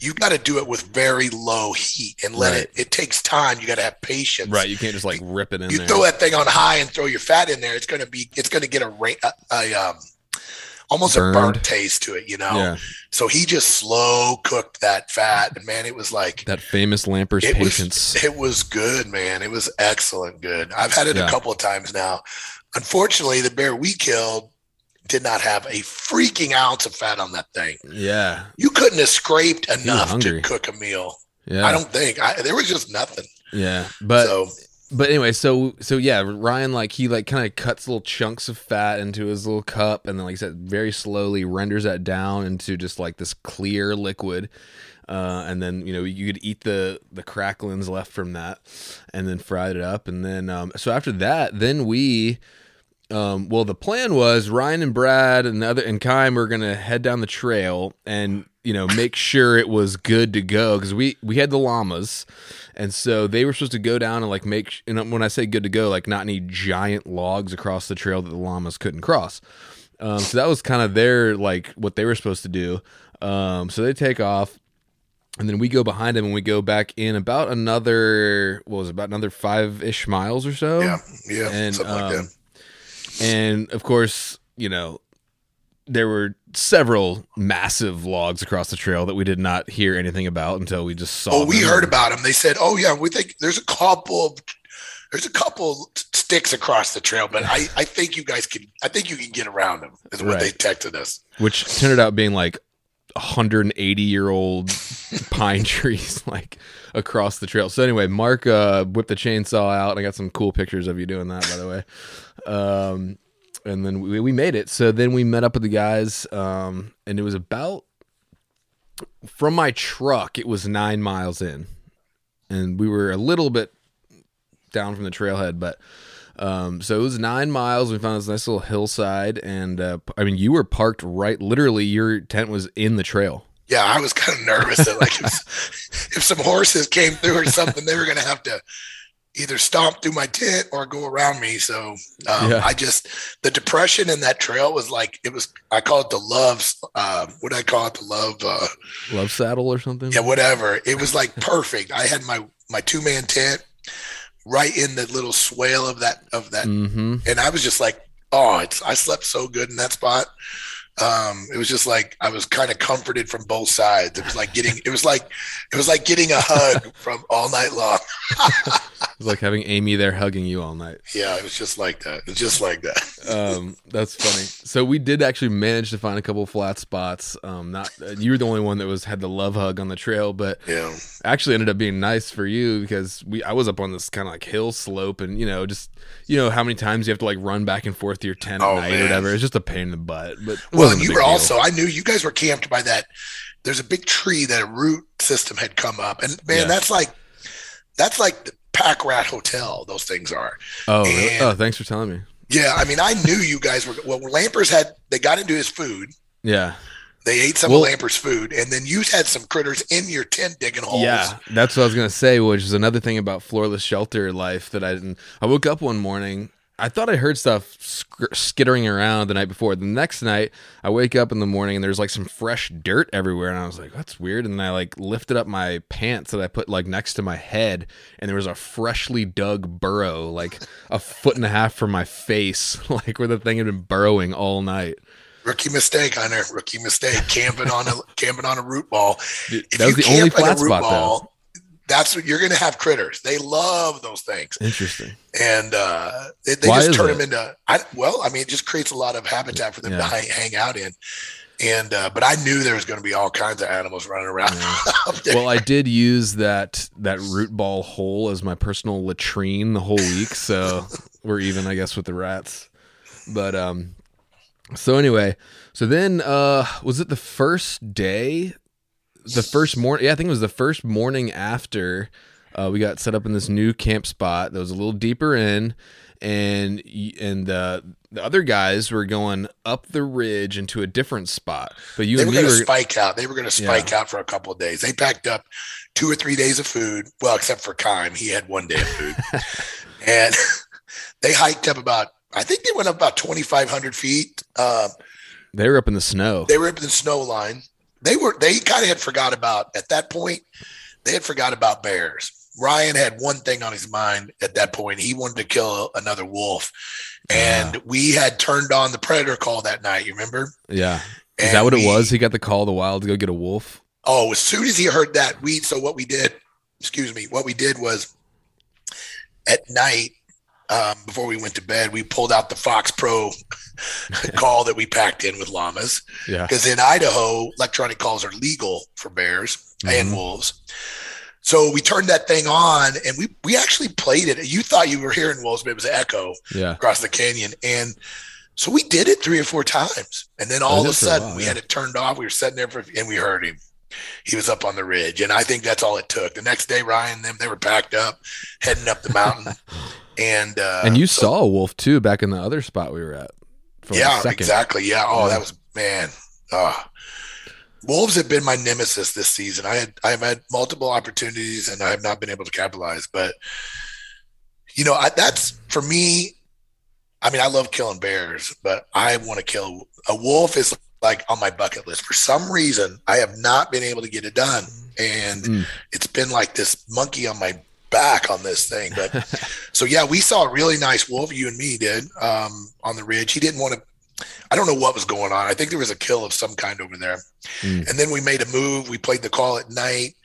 you've got to do it with very low heat and let right. it. It takes time. You got to have patience. Right. You can't just like rip it in. You there. throw that thing on high and throw your fat in there. It's going to be. It's going to get a, a, a um, almost Burned. a burnt taste to it. You know. Yeah. So he just slow cooked that fat, and man, it was like that famous Lamper's it patience. Was, it was good, man. It was excellent. Good. I've had it yeah. a couple of times now. Unfortunately, the bear we killed did not have a freaking ounce of fat on that thing. Yeah. You couldn't have scraped enough to cook a meal. Yeah. I don't think. I, there was just nothing. Yeah. But so, but anyway, so so yeah, Ryan like he like kind of cuts little chunks of fat into his little cup and then like I said very slowly renders that down into just like this clear liquid. Uh, and then you know you could eat the the cracklings left from that, and then fried it up, and then um, so after that, then we um, well, the plan was Ryan and Brad and the other and Kime were gonna head down the trail and you know make sure it was good to go because we we had the llamas, and so they were supposed to go down and like make. And when I say good to go, like not any giant logs across the trail that the llamas couldn't cross. Um, so that was kind of their like what they were supposed to do. Um, so they take off, and then we go behind them and we go back in about another what was it, about another five ish miles or so. Yeah, yeah, and something um, like that and of course, you know, there were several massive logs across the trail that we did not hear anything about until we just saw. Oh, we heard about them. They said, "Oh yeah, we think there's a couple of there's a couple sticks across the trail, but I I think you guys can I think you can get around them." Is what right. they texted us, which turned out being like 180 year old pine trees like across the trail. So anyway, Mark uh, whipped the chainsaw out. I got some cool pictures of you doing that, by the way. Um, and then we, we made it. So then we met up with the guys, um, and it was about from my truck. It was nine miles in. and we were a little bit down from the trailhead, but um, so it was nine miles. We found this nice little hillside, and uh, I mean, you were parked right. Literally, your tent was in the trail. Yeah, I was kind of nervous that like if, if some horses came through or something, they were to have to either stomp through my tent or go around me. So um, yeah. I just the depression in that trail was like it was. I call it the love. Uh, what I call it, the love. Uh, love saddle or something. Yeah, whatever. It was like perfect. I had my my two man tent right in the little swale of that of that, mm-hmm. and I was just like, oh, it's I slept so good in that spot um, it was just like I was kind of comforted from both sides. It was like getting it was like it was like getting a hug from all night long. it was like having Amy there hugging you all night. Yeah, it was just like that. It's just like that. um, that's funny. So we did actually manage to find a couple flat spots. Um, not uh, you were the only one that was had the love hug on the trail, but yeah, actually ended up being nice for you because we I was up on this kind of like hill slope, and you know just you know how many times you have to like run back and forth to your tent at oh, night man. or whatever. It's just a pain in the butt. But well, you were deal. also I knew you guys were camped by that. There's a big tree that a root system had come up, and man, yeah. that's like that's like the pack rat hotel. Those things are. Oh, and, oh, thanks for telling me. Yeah, I mean, I knew you guys were. Well, Lampers had they got into his food. Yeah. They ate some well, of Lamper's food, and then you had some critters in your tent digging holes. Yeah, that's what I was gonna say. Which is another thing about floorless shelter life that I didn't. I woke up one morning I thought I heard stuff sk- skittering around the night before. The next night, I wake up in the morning and there's like some fresh dirt everywhere, and I was like, "That's weird." And I like lifted up my pants that I put like next to my head, and there was a freshly dug burrow, like a foot and a half from my face, like where the thing had been burrowing all night. Rookie mistake, Hunter. Rookie mistake. Camping on a camping on a root ball. Dude, that was the only flat spot ball, though that's what you're going to have critters. They love those things. Interesting. And uh, they, they just turn it? them into. I, well, I mean, it just creates a lot of habitat for them yeah. to hang, hang, out in. And uh, but I knew there was going to be all kinds of animals running around. Yeah. well, I did use that that root ball hole as my personal latrine the whole week, so we're even, I guess, with the rats. But um, so anyway, so then uh, was it the first day the first morning. Yeah, I think it was the first morning after uh, we got set up in this new camp spot that was a little deeper in, and and uh, the other guys were going up the ridge into a different spot. But you they and were going to spike out. They were going to spike yeah. out for a couple of days. They packed up two or three days of food. Well, except for Kime, he had one day of food, and they hiked up about. I think they went up about twenty five hundred feet. Uh, they were up in the snow. They were up in the snow line they were they kind of had forgot about at that point. They had forgot about bears. Ryan had one thing on his mind at that point. He wanted to kill another wolf, and yeah. we had turned on the predator call that night. You remember? Yeah. Is and that what we, it was? He got the call the wild to go get a wolf. Oh, as soon as he heard that, we so what we did. Excuse me. What we did was at night um, before we went to bed, we pulled out the FoxPro call that we packed in with llamas. Yeah. Because in Idaho, electronic calls are legal for bears mm-hmm. and wolves. So we turned that thing on and we we actually played it. You thought you were hearing wolves, but it was an echo yeah. across the canyon. And so we did it three or four times. And then all of a sudden a while, we yeah. had it turned off. We were sitting there for, and we heard him. He was up on the ridge. And I think that's all it took. The next day, Ryan and them, they were packed up, heading up the mountain. And uh, and you so, saw a wolf too back in the other spot we were at. yeah, exactly. Yeah. Oh, yeah. that was man. Uh, wolves have been my nemesis this season. I had I have had multiple opportunities and I have not been able to capitalize. But you know, I, that's for me. I mean, I love killing bears, but I want to kill a wolf. Is like on my bucket list. For some reason, I have not been able to get it done, and mm. it's been like this monkey on my back on this thing. But so yeah, we saw a really nice wolf. You and me did um, on the ridge. He didn't want to. I don't know what was going on. I think there was a kill of some kind over there. Mm. And then we made a move. We played the call at night,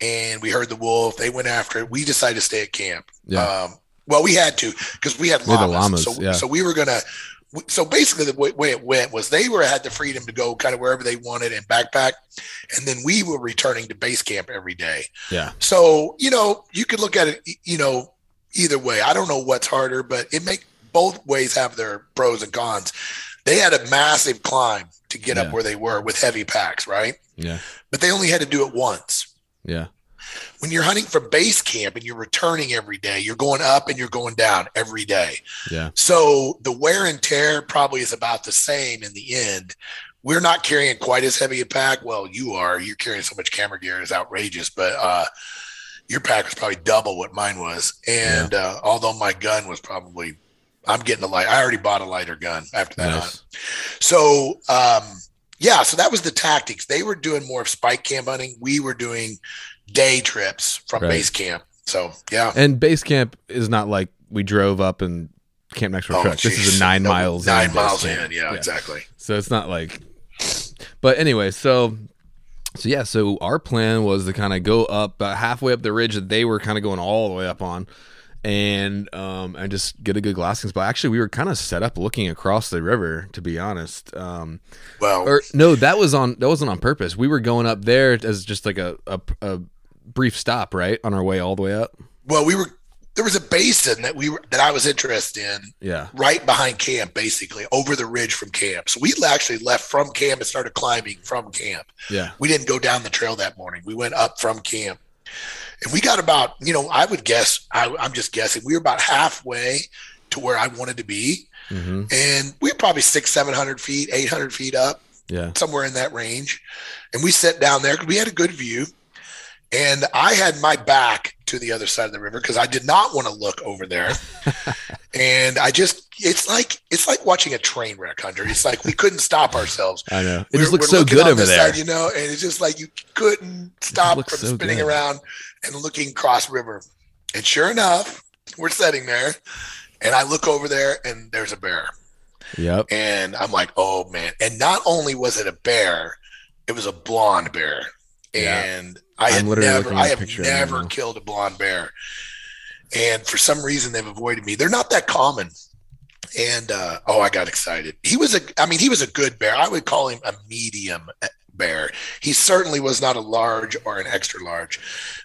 and we heard the wolf. They went after it. We decided to stay at camp. Yeah. Um, well, we had to because we had llamas. llamas so, yeah. so we were gonna so basically the way, it went was they were had the freedom to go kind of wherever they wanted and backpack and then we were returning to base camp every day. Yeah. So you know you could look at it you know either way. I don't know what's harder but it make both ways have their pros and cons. They had a massive climb to get yeah. up where they were with heavy packs right? Yeah. But they only had to do it once. Yeah when you're hunting from base camp and you're returning every day, you're going up and you're going down every day. Yeah. So the wear and tear probably is about the same in the end. We're not carrying quite as heavy a pack. Well, you are. You're carrying so much camera gear is outrageous, but uh, your pack was probably double what mine was. And yeah. uh, although my gun was probably, I'm getting a light. I already bought a lighter gun after that. Nice. So, um, yeah, so that was the tactics. They were doing more of spike camp hunting. We were doing day trips from right. base camp. So yeah, and base camp is not like we drove up and camp next to a oh, truck. This is a nine no, miles nine in miles in. Yeah, yeah, exactly. So it's not like, but anyway, so so yeah, so our plan was to kind of go up about halfway up the ridge that they were kind of going all the way up on, and um and just get a good glassing spot. Actually, we were kind of set up looking across the river, to be honest. Um, well, or no, that was on that wasn't on purpose. We were going up there as just like a a, a brief stop, right, on our way all the way up. Well, we were there was a basin that we were that I was interested in. Yeah. Right behind camp, basically over the ridge from camp. So we actually left from camp and started climbing from camp. Yeah. We didn't go down the trail that morning. We went up from camp. And we got about, you know, I would guess, I, am just guessing, we were about halfway to where I wanted to be. Mm-hmm. And we were probably six, 700 feet, 800 feet up. Yeah. Somewhere in that range. And we sat down there because we had a good view. And I had my back to the other side of the river because I did not want to look over there. and I just, it's like, it's like watching a train wreck, Hunter. It's like we couldn't stop ourselves. I know. It we're, just looks so good over there. Side, you know, and it's just like you couldn't stop from so spinning good. around and looking across river. And sure enough, we're sitting there and I look over there and there's a bear. Yep. And I'm like, oh man. And not only was it a bear, it was a blonde bear. And I had never, I have never killed a blonde bear, and for some reason they've avoided me. They're not that common. And uh, oh, I got excited. He was a, I mean, he was a good bear. I would call him a medium bear. He certainly was not a large or an extra large,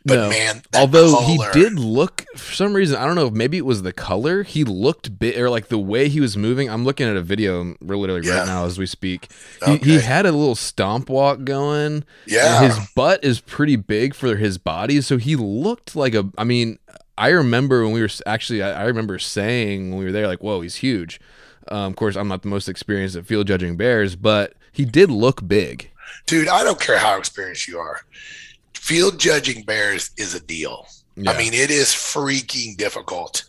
but no. man, although color, he did look for some reason, I don't know, maybe it was the color. He looked bit or like the way he was moving. I'm looking at a video literally yeah. right now as we speak. He, he had a little stomp walk going. Yeah, his butt is pretty big for his body, so he looked like a. I mean, I remember when we were actually, I, I remember saying when we were there, like, "Whoa, he's huge." Um, of course, I'm not the most experienced at field judging bears, but he did look big dude, I don't care how experienced you are. Field judging bears is a deal. Yeah. I mean, it is freaking difficult,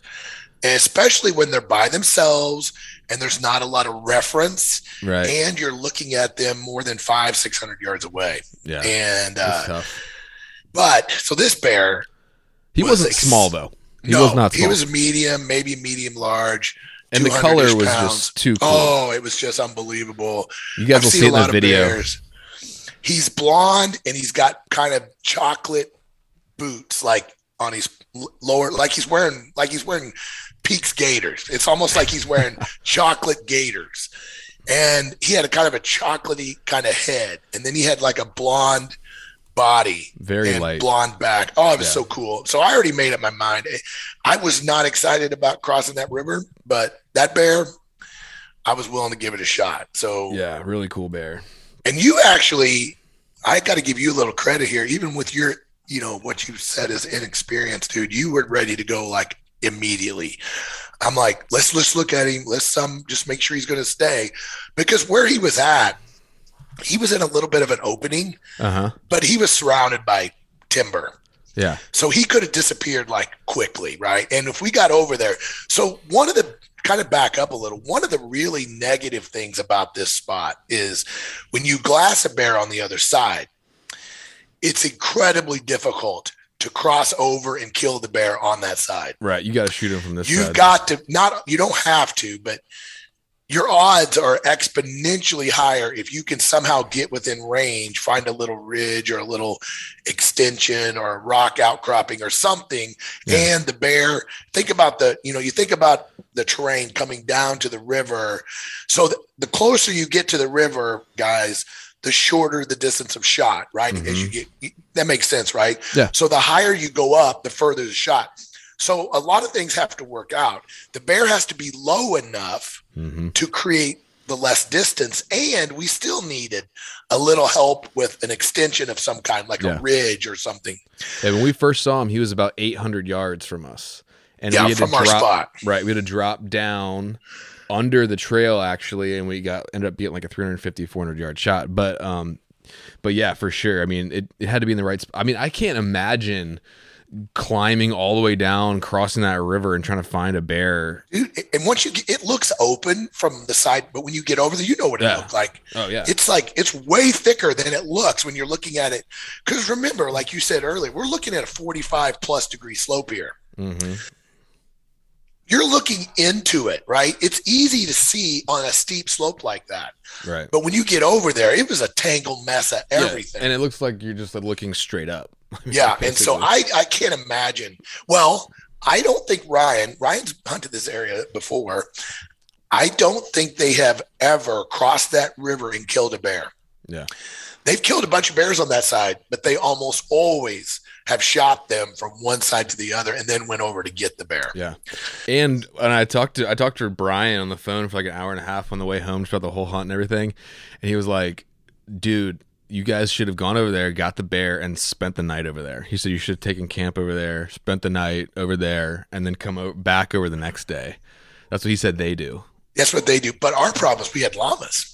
and especially when they're by themselves and there's not a lot of reference, right? And you're looking at them more than five, six hundred yards away. Yeah, and uh, but so this bear, he was wasn't small though. He no, was not. Small. He was medium, maybe medium large and the color was pounds. just too cool. Oh, it was just unbelievable. You guys I've will see it in the video he's blonde and he's got kind of chocolate boots like on his lower like he's wearing like he's wearing peaks gaiters. It's almost like he's wearing chocolate gaiters. And he had a kind of a chocolatey kind of head. And then he had like a blonde body very light. blonde back. Oh it was yeah. so cool. So i already made up my mind. I was not excited about crossing that river but that bear i was willing to give it a shot. So yeah really cool bear and you actually, I got to give you a little credit here, even with your, you know, what you said is inexperience, dude. You were ready to go like immediately. I'm like, let's let's look at him. Let's um just make sure he's going to stay, because where he was at, he was in a little bit of an opening, uh-huh. but he was surrounded by timber. Yeah. So he could have disappeared like quickly, right? And if we got over there, so one of the kind of back up a little. One of the really negative things about this spot is when you glass a bear on the other side, it's incredibly difficult to cross over and kill the bear on that side. Right. You got to shoot him from this You've side. got to not you don't have to, but your odds are exponentially higher if you can somehow get within range, find a little ridge or a little extension or a rock outcropping or something. Yeah. And the bear, think about the, you know, you think about the terrain coming down to the river. So the, the closer you get to the river, guys, the shorter the distance of shot, right? Mm-hmm. As you get, that makes sense, right? Yeah. So the higher you go up, the further the shot. So a lot of things have to work out. The bear has to be low enough mm-hmm. to create the less distance, and we still needed a little help with an extension of some kind, like yeah. a ridge or something. Yeah, when we first saw him, he was about 800 yards from us, and yeah, we had from to drop, spot. Right, we had to drop down under the trail actually, and we got ended up being like a 350, 400 yard shot. But um, but yeah, for sure. I mean, it, it had to be in the right spot. I mean, I can't imagine climbing all the way down, crossing that river, and trying to find a bear. Dude, and once you get, it looks open from the side, but when you get over there, you know what it yeah. looks like. Oh yeah, it's like it's way thicker than it looks when you're looking at it. Because remember, like you said earlier, we're looking at a 45 plus degree slope here. Mm-hmm you're looking into it, right? It's easy to see on a steep slope like that. Right. But when you get over there, it was a tangled mess of everything. Yeah, and it looks like you're just looking straight up. yeah. and so I, I can't imagine. Well, I don't think Ryan, Ryan's hunted this area before. I don't think they have ever crossed that river and killed a bear. Yeah. They've killed a bunch of bears on that side, but they almost always have shot them from one side to the other and then went over to get the bear. Yeah. And and I talked to I talked to Brian on the phone for like an hour and a half on the way home about the whole hunt and everything. And he was like, dude, you guys should have gone over there, got the bear, and spent the night over there. He said you should have taken camp over there, spent the night over there, and then come over, back over the next day. That's what he said they do. That's what they do. But our problem is we had llamas.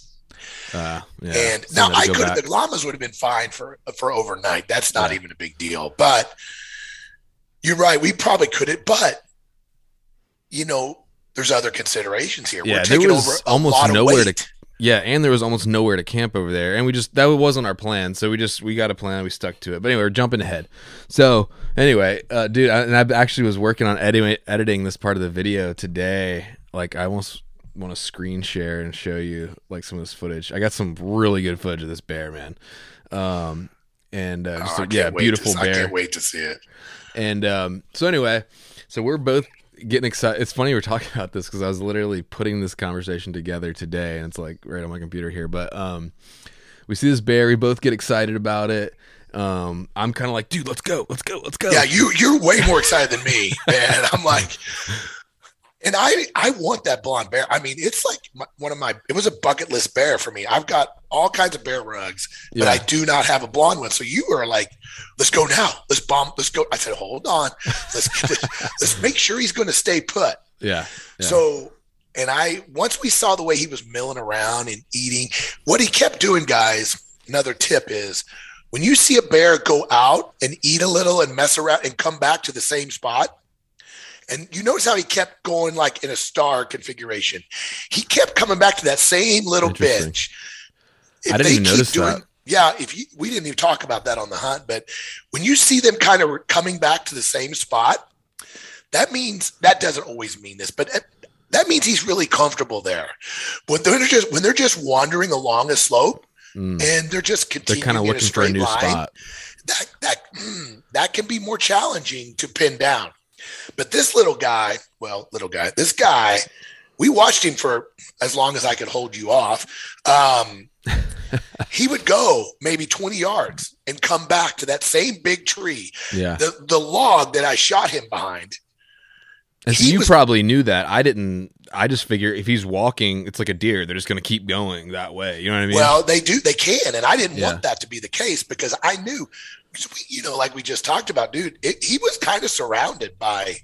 Uh, yeah. And now I could have the llamas would have been fine for for overnight. That's not yeah. even a big deal. But you're right. We probably could have, but you know, there's other considerations here. Yeah, there was almost nowhere to. Yeah, and there was almost nowhere to camp over there, and we just that wasn't our plan. So we just we got a plan, we stuck to it. But anyway, we're jumping ahead. So anyway, uh, dude, I, and I actually was working on editing editing this part of the video today. Like I almost want to screen share and show you like some of this footage. I got some really good footage of this bear, man. Um, and uh, just oh, yeah, beautiful to, bear. I can't wait to see it. And um, so anyway, so we're both getting excited. It's funny we're talking about this because I was literally putting this conversation together today, and it's like right on my computer here. But um, we see this bear. We both get excited about it. Um, I'm kind of like, dude, let's go, let's go, let's go. Yeah, you you're way more excited than me, and I'm like, and I I want that blonde bear. I mean, it's like my, one of my. It was a bucket list bear for me. I've got all kinds of bear rugs, yeah. but I do not have a blonde one. So you were like, "Let's go now. Let's bomb. Let's go." I said, "Hold on. Let's let's, let's make sure he's going to stay put." Yeah. yeah. So, and I once we saw the way he was milling around and eating, what he kept doing, guys. Another tip is when you see a bear go out and eat a little and mess around and come back to the same spot and you notice how he kept going like in a star configuration. He kept coming back to that same little bench. If I didn't even notice doing, that. Yeah, if you, we didn't even talk about that on the hunt, but when you see them kind of coming back to the same spot, that means that doesn't always mean this, but that means he's really comfortable there. But they're just when they're just wandering along a slope mm. and they're just continuing they're kind of looking for a new line, spot. That that mm, that can be more challenging to pin down. But this little guy, well, little guy, this guy, we watched him for as long as I could hold you off. Um, he would go maybe 20 yards and come back to that same big tree. Yeah. The the log that I shot him behind. And so you was, probably knew that. I didn't I just figure if he's walking, it's like a deer. They're just going to keep going that way. You know what I mean? Well, they do. They can, and I didn't yeah. want that to be the case because I knew you know, like we just talked about, dude, it, he was kind of surrounded by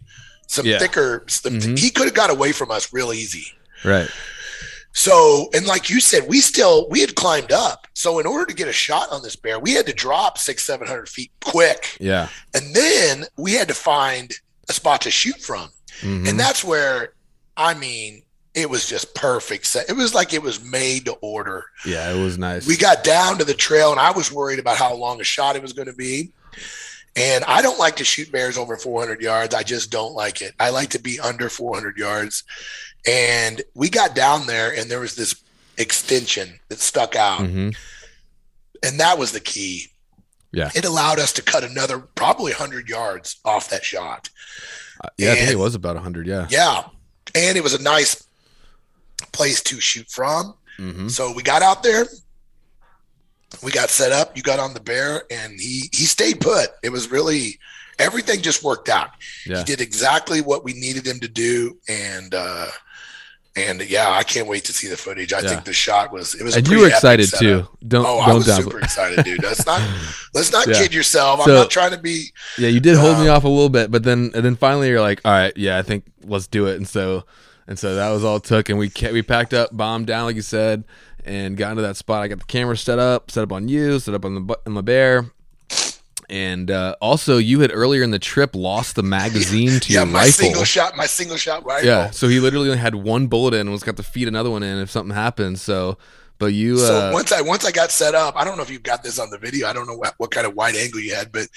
some yeah. thicker. Some, mm-hmm. He could have got away from us real easy. Right. So, and like you said, we still we had climbed up. So, in order to get a shot on this bear, we had to drop six, seven hundred feet quick. Yeah. And then we had to find a spot to shoot from, mm-hmm. and that's where, I mean, it was just perfect. It was like it was made to order. Yeah, it was nice. We got down to the trail, and I was worried about how long a shot it was going to be. And I don't like to shoot bears over 400 yards. I just don't like it. I like to be under 400 yards. And we got down there, and there was this extension that stuck out. Mm-hmm. And that was the key. Yeah. It allowed us to cut another probably 100 yards off that shot. Uh, yeah, and, I think it was about 100. Yeah. Yeah. And it was a nice place to shoot from. Mm-hmm. So we got out there, we got set up. You got on the bear, and he he stayed put. It was really everything just worked out. Yeah. He did exactly what we needed him to do, and uh, And yeah, I can't wait to see the footage. I yeah. think the shot was it was. And you were excited too. Don't oh, don't I was super excited, dude. Let's not let's not yeah. kid yourself. I'm not trying to be. Yeah, you did hold um, me off a little bit, but then and then finally you're like, all right, yeah, I think let's do it. And so and so that was all it took, and we we packed up, bombed down like you said, and got into that spot. I got the camera set up, set up on you, set up on the on the bear, and uh, also, you had earlier in the trip lost the magazine to yeah, your my rifle. Single shot, my single shot rifle. Yeah, so he literally only had one bullet in and was got to feed another one in if something happened. So, but you. So uh, once I once I got set up, I don't know if you got this on the video. I don't know what, what kind of wide angle you had, but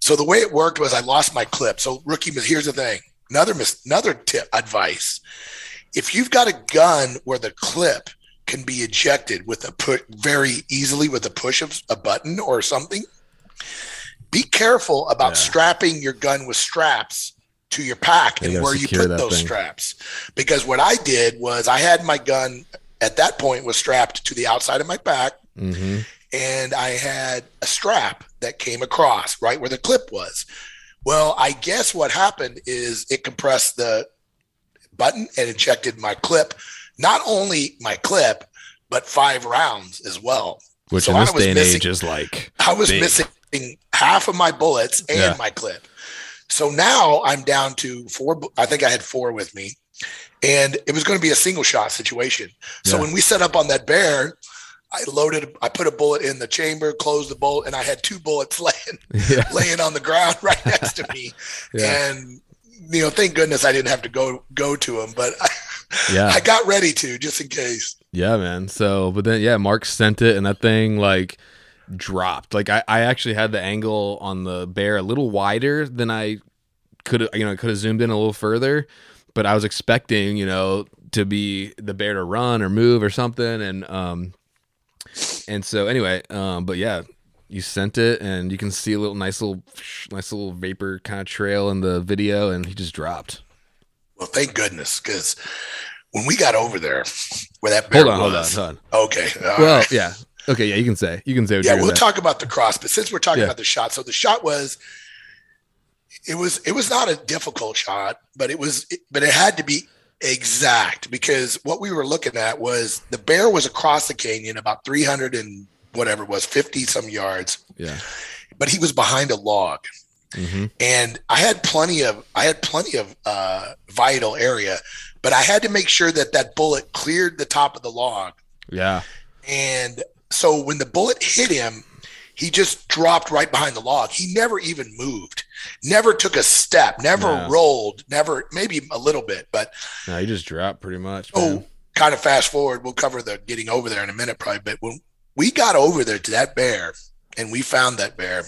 so the way it worked was I lost my clip. So rookie, but here's the thing. Another mis- another tip advice. If you've got a gun where the clip can be ejected with a put very easily with a push of a button or something be careful about yeah. strapping your gun with straps to your pack and where you put those thing. straps. Because what I did was I had my gun at that point was strapped to the outside of my pack. Mm-hmm. And I had a strap that came across right where the clip was. Well, I guess what happened is it compressed the button and ejected my clip, not only my clip, but five rounds as well. Which so in this day and missing, age is like I was big. missing half of my bullets and yeah. my clip. So now I'm down to four. I think I had four with me, and it was going to be a single shot situation. So yeah. when we set up on that bear, I loaded. I put a bullet in the chamber, closed the bolt, and I had two bullets laying yeah. laying on the ground right next to me. And you know, thank goodness I didn't have to go go to them, but I, yeah, I got ready to just in case. Yeah, man. So, but then yeah, Mark sent it, and that thing like dropped. Like I, I actually had the angle on the bear a little wider than I could you know, could have zoomed in a little further, but I was expecting, you know, to be the bear to run or move or something and um and so anyway, um but yeah, you sent it and you can see a little nice little nice little vapor kind of trail in the video and he just dropped. Well, thank goodness cuz when we got over there where that bear hold on, was, hold on, hold on. Okay. well, right. yeah. Okay, yeah, you can say. You can say. yeah, we'll talk about the cross, but since we're talking yeah. about the shot, so the shot was, it was it was not a difficult shot, but it was, but it had to be exact because what we were looking at was the bear was across the canyon about 300 and whatever it was 50 some yards. Yeah. But he was behind a log. Mm-hmm. and i had plenty of i had plenty of uh, vital area but i had to make sure that that bullet cleared the top of the log. Yeah. And so when the bullet hit him, he just dropped right behind the log. He never even moved, never took a step, never yeah. rolled, never, maybe a little bit, but. No, he just dropped pretty much. Oh, kind of fast forward. We'll cover the getting over there in a minute, probably. But when we got over there to that bear and we found that bear,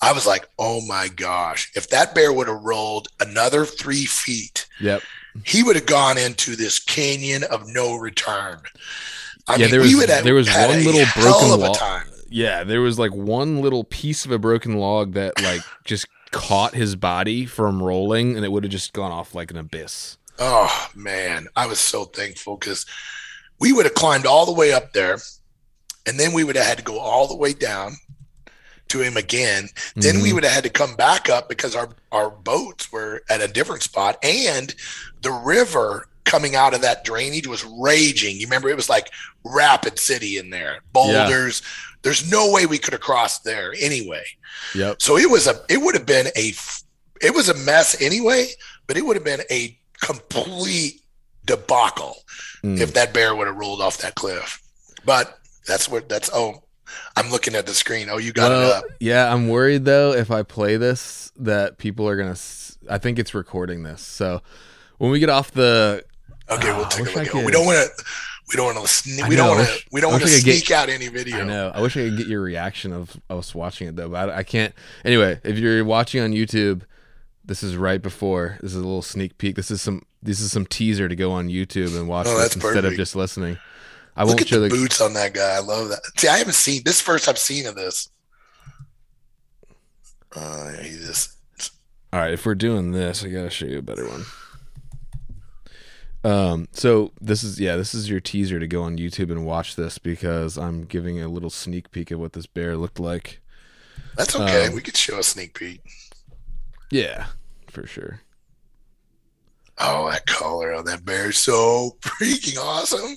I was like, oh my gosh, if that bear would have rolled another three feet, yep. he would have gone into this canyon of no return. I yeah, mean, there was there was one little broken log. Yeah, there was like one little piece of a broken log that like just caught his body from rolling, and it would have just gone off like an abyss. Oh man, I was so thankful because we would have climbed all the way up there, and then we would have had to go all the way down to him again. Then mm-hmm. we would have had to come back up because our our boats were at a different spot, and the river coming out of that drainage was raging. You remember it was like Rapid City in there, boulders. Yeah. There's no way we could have crossed there anyway. Yep. So it was a it would have been a it was a mess anyway, but it would have been a complete debacle mm. if that bear would have rolled off that cliff. But that's what that's oh I'm looking at the screen. Oh, you got well, it up. Yeah, I'm worried though if I play this that people are going to I think it's recording this. So when we get off the Okay, we'll ah, take a look. We don't want to. We don't want to. We don't want to. We don't want to sneak get, out any video. I know. I wish I could get your reaction of us watching it though, but I, I, can't. Anyway, if you're watching on YouTube, this is right before. This is a little sneak peek. This is some. This is some teaser to go on YouTube and watch oh, this instead perfect. of just listening. I Look won't at show the, the boots on that guy. I love that. See, I haven't seen this first I've seen of this. Uh, he just. All right, if we're doing this, I gotta show you a better one. Um, so this is yeah, this is your teaser to go on YouTube and watch this because I'm giving a little sneak peek of what this bear looked like. That's okay. Um, we could show a sneak peek. Yeah, for sure. Oh, that collar on that bear is so freaking awesome.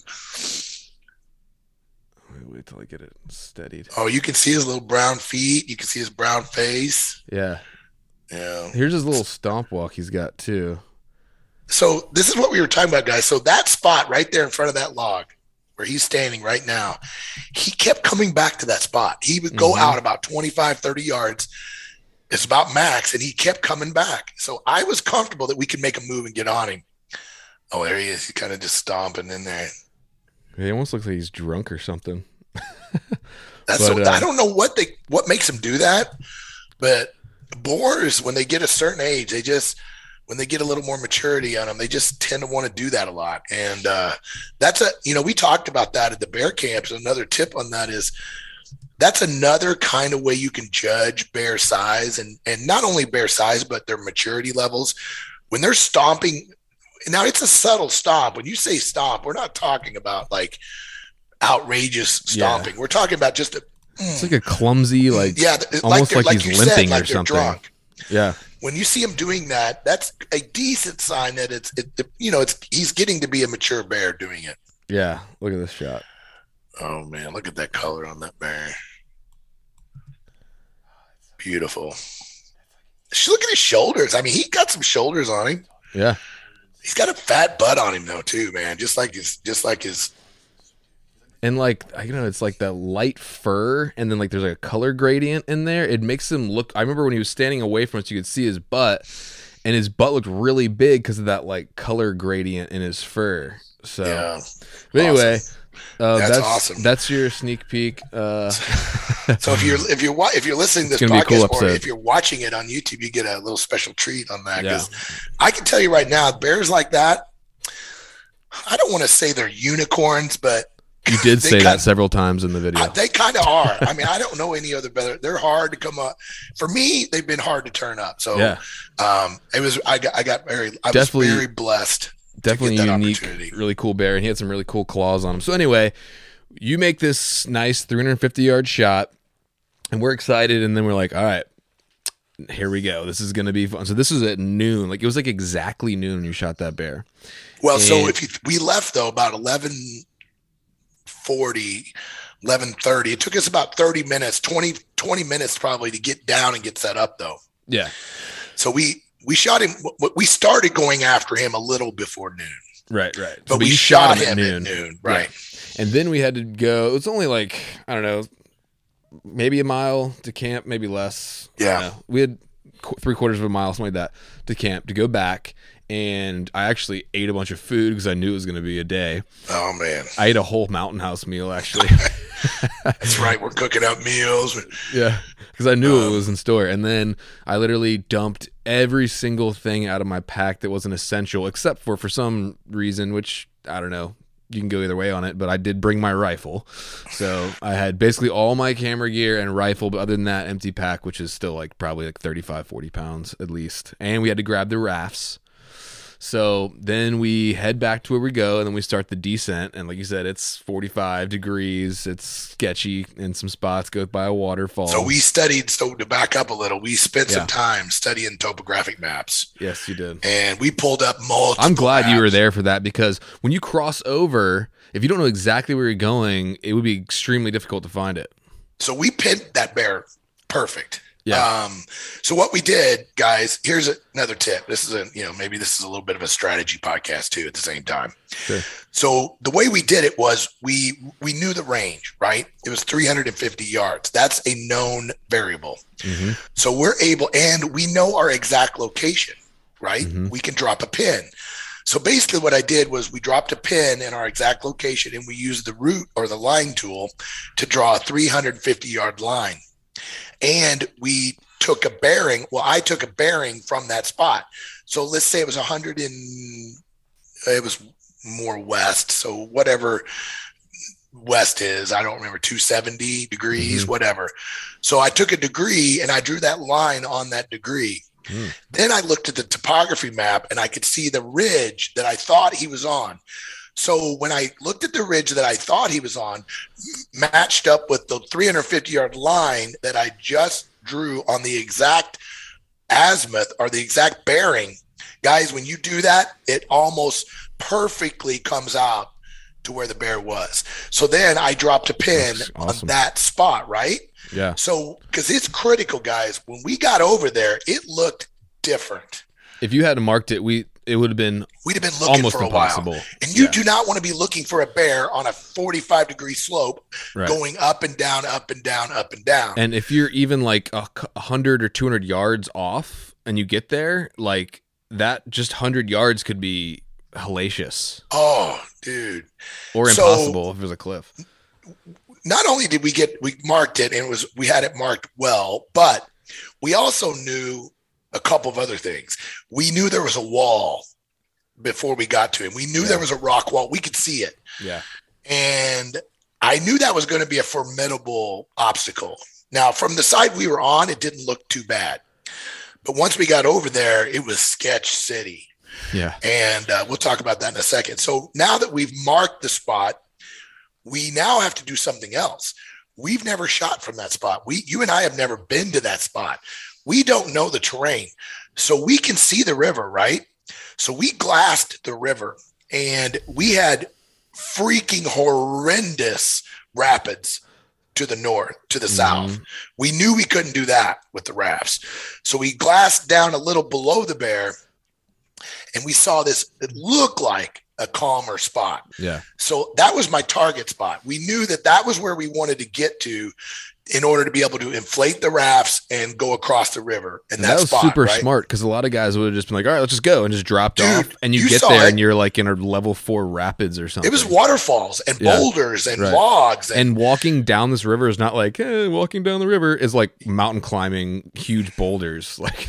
Wait, Wait till I get it steadied. Oh, you can see his little brown feet. You can see his brown face. Yeah. Yeah. Here's his little stomp walk he's got too. So this is what we were talking about, guys. So that spot right there in front of that log where he's standing right now, he kept coming back to that spot. He would go mm-hmm. out about 25, 30 yards. It's about max, and he kept coming back. So I was comfortable that we could make a move and get on him. Oh, there he is. He kind of just stomping in there. He almost looks like he's drunk or something. That's but, so, uh, I don't know what they what makes him do that, but boars when they get a certain age, they just when they get a little more maturity on them, they just tend to want to do that a lot. And uh, that's a you know we talked about that at the bear camps. Another tip on that is that's another kind of way you can judge bear size and and not only bear size but their maturity levels when they're stomping. Now it's a subtle stomp. When you say stomp, we're not talking about like outrageous stomping. Yeah. We're talking about just a. It's like a clumsy, like yeah, almost like, like, he's limping said, like or something. Drunk. Yeah. When you see him doing that, that's a decent sign that it's it, you know it's he's getting to be a mature bear doing it. Yeah. Look at this shot. Oh man, look at that color on that bear. Beautiful. Look at his shoulders. I mean, he got some shoulders on him. Yeah. He's got a fat butt on him though, too, man. Just like his, just like his and like I don't know, it's like that light fur, and then like there's like a color gradient in there. It makes him look. I remember when he was standing away from us, you could see his butt, and his butt looked really big because of that like color gradient in his fur. So, yeah. but anyway. Awesome. Uh, that's, that's, awesome. That's your sneak peek. Uh, so if you're if you're if you're listening to this podcast cool or if you're watching it on YouTube, you get a little special treat on that. Because yeah. I can tell you right now, bears like that. I don't want to say they're unicorns, but you did say that several times in the video. they kind of are. I mean, I don't know any other better. They're hard to come up. For me, they've been hard to turn up. So yeah. um, it was. I got. I got very. I definitely, was very blessed. Definitely unique, really cool bear, and he had some really cool claws on him. So anyway, you make this nice 350 yard shot, and we're excited, and then we're like, all right. Here we go. This is going to be fun. So this was at noon. Like it was like exactly noon when you shot that bear. Well, and, so if you, we left though about 11 40 11:30. It took us about 30 minutes, 20 20 minutes probably to get down and get set up though. Yeah. So we we shot him we started going after him a little before noon. Right, right. But, so, we shot, shot him, at noon. At noon right. Yeah. And then we had to go it was only like I don't know maybe a mile to camp, maybe less. Yeah. We had three quarters of a mile, something like that, to camp to go back and I actually ate a bunch of food because I knew it was going to be a day. Oh man, I ate a whole Mountain House meal actually. That's right, we're cooking up meals. Yeah, because I knew um, it was in store, and then I literally dumped every single thing out of my pack that wasn't essential, except for for some reason, which I don't know. You can go either way on it, but I did bring my rifle. So I had basically all my camera gear and rifle, but other than that, empty pack, which is still like probably like 35, 40 pounds at least. And we had to grab the rafts so then we head back to where we go, and then we start the descent. And like you said, it's 45 degrees. It's sketchy in some spots. Goes by a waterfall. So we studied. So to back up a little, we spent yeah. some time studying topographic maps. Yes, you did. And we pulled up multiple. I'm glad maps. you were there for that because when you cross over, if you don't know exactly where you're going, it would be extremely difficult to find it. So we pinned that bear perfect. Yeah. Um, so what we did, guys, here's another tip. This is a, you know, maybe this is a little bit of a strategy podcast too at the same time. Sure. So the way we did it was we we knew the range, right? It was 350 yards. That's a known variable. Mm-hmm. So we're able and we know our exact location, right? Mm-hmm. We can drop a pin. So basically what I did was we dropped a pin in our exact location and we used the route or the line tool to draw a 350 yard line and we took a bearing. Well, I took a bearing from that spot. So let's say it was 100 and it was more west. So whatever west is, I don't remember 270 degrees, mm-hmm. whatever. So I took a degree and I drew that line on that degree. Mm. Then I looked at the topography map and I could see the ridge that I thought he was on. So when I looked at the ridge that I thought he was on, matched up with the 350 yard line that I just drew on the exact azimuth or the exact bearing, guys, when you do that, it almost perfectly comes out to where the bear was. So then I dropped a pin awesome. on that spot, right? Yeah. So because it's critical, guys. When we got over there, it looked different. If you hadn't marked it, we it would have been we'd have been looking almost for a impossible. while. And you yeah. do not want to be looking for a bear on a 45 degree slope right. going up and down, up and down, up and down. And if you're even like a hundred or 200 yards off and you get there, like that just 100 yards could be hellacious. Oh, dude. Or impossible so, if there's a cliff. Not only did we get we marked it and it was we had it marked well, but we also knew a couple of other things. We knew there was a wall before we got to him. We knew yeah. there was a rock wall. We could see it. Yeah. And I knew that was going to be a formidable obstacle. Now, from the side we were on, it didn't look too bad. But once we got over there, it was sketch city. Yeah. And uh, we'll talk about that in a second. So now that we've marked the spot, we now have to do something else. We've never shot from that spot. We, you and I have never been to that spot. We don't know the terrain. So we can see the river, right? So we glassed the river and we had freaking horrendous rapids to the north, to the mm-hmm. south. We knew we couldn't do that with the rafts. So we glassed down a little below the bear and we saw this, it looked like a calmer spot. Yeah. So that was my target spot. We knew that that was where we wanted to get to in order to be able to inflate the rafts and go across the river. And, and that was spot, super right? smart because a lot of guys would have just been like, "All right, let's just go," and just dropped Dude, off. And you, you get there it. and you're like in a level four rapids or something. It was waterfalls and yeah. boulders and right. logs. And-, and, walking down this river is not like eh, walking down the river is like mountain climbing huge boulders. Like,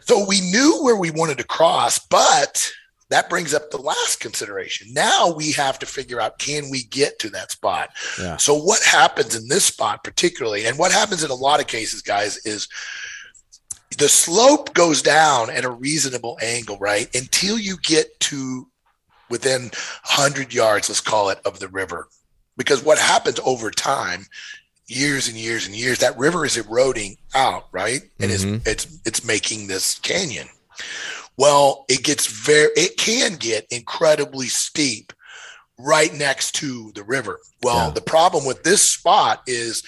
so we knew where we wanted to cross, but that brings up the last consideration. Now we have to figure out can we get to that spot? Yeah. So what happens in this spot particularly, and what happens in a lot of cases, guys, is the slope goes down at a reasonable angle, right? Until you get to within 100 yards, let's call it, of the river. Because what happens over time, years and years and years, that river is eroding out, right? And mm-hmm. it's it's it's making this canyon. Well, it gets very, it can get incredibly steep right next to the river. Well, yeah. the problem with this spot is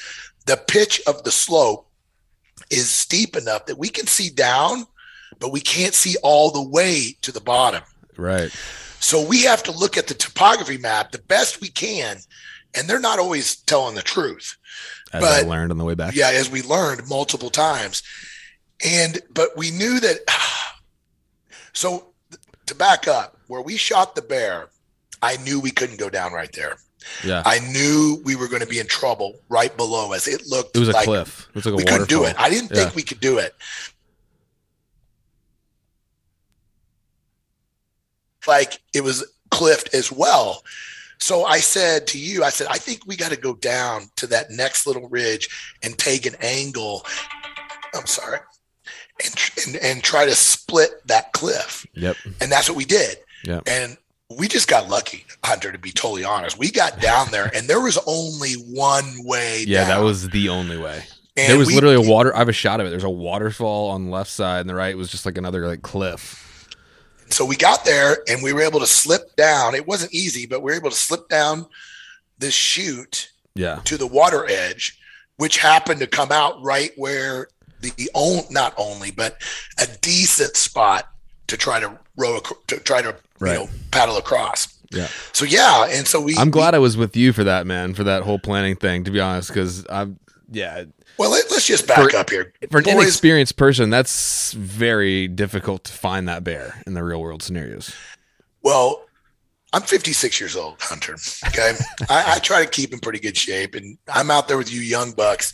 the pitch of the slope is steep enough that we can see down, but we can't see all the way to the bottom. Right. So we have to look at the topography map the best we can, and they're not always telling the truth. As but, I learned on the way back. Yeah, as we learned multiple times. And but we knew that so to back up, where we shot the bear, I knew we couldn't go down right there. Yeah. I knew we were going to be in trouble right below us. It looked It was like a cliff. It was like a we waterfall. couldn't do it. I didn't yeah. think we could do it. Like it was cliffed as well. So I said to you, I said, I think we got to go down to that next little ridge and take an angle. I'm sorry and, and, and try to split that cliff. Yep. And that's what we did. Yep. And we just got lucky, Hunter, to be totally honest. We got down there and there was only one way. Yeah, down. that was the only way. And there was we, literally a water. I have a shot of it. There's a waterfall on the left side, and the right was just like another like cliff. So we got there, and we were able to slip down. It wasn't easy, but we were able to slip down this chute, yeah, to the water edge, which happened to come out right where the own not only but a decent spot to try to row to try to right. you know paddle across. Yeah. So yeah, and so we. I'm glad we, I was with you for that, man, for that whole planning thing. To be honest, because I'm yeah. Well, let, us just back for, up here. For an Boys, inexperienced person, that's very difficult to find that bear in the real world scenarios. Well, I'm 56 years old, Hunter. Okay, I, I try to keep in pretty good shape, and I'm out there with you young bucks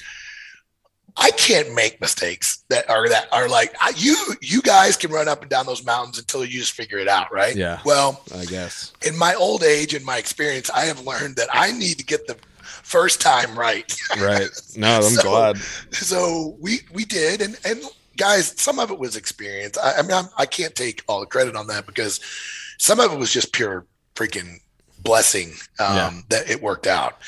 I can't make mistakes that are that are like I, you you guys can run up and down those mountains until you just figure it out, right? Yeah. Well, I guess in my old age and my experience, I have learned that I need to get the first time right. right. No, I'm so, glad. So we we did, and and guys, some of it was experience. I, I mean, I'm, I can not take all the credit on that because some of it was just pure freaking blessing um, yeah. that it worked out.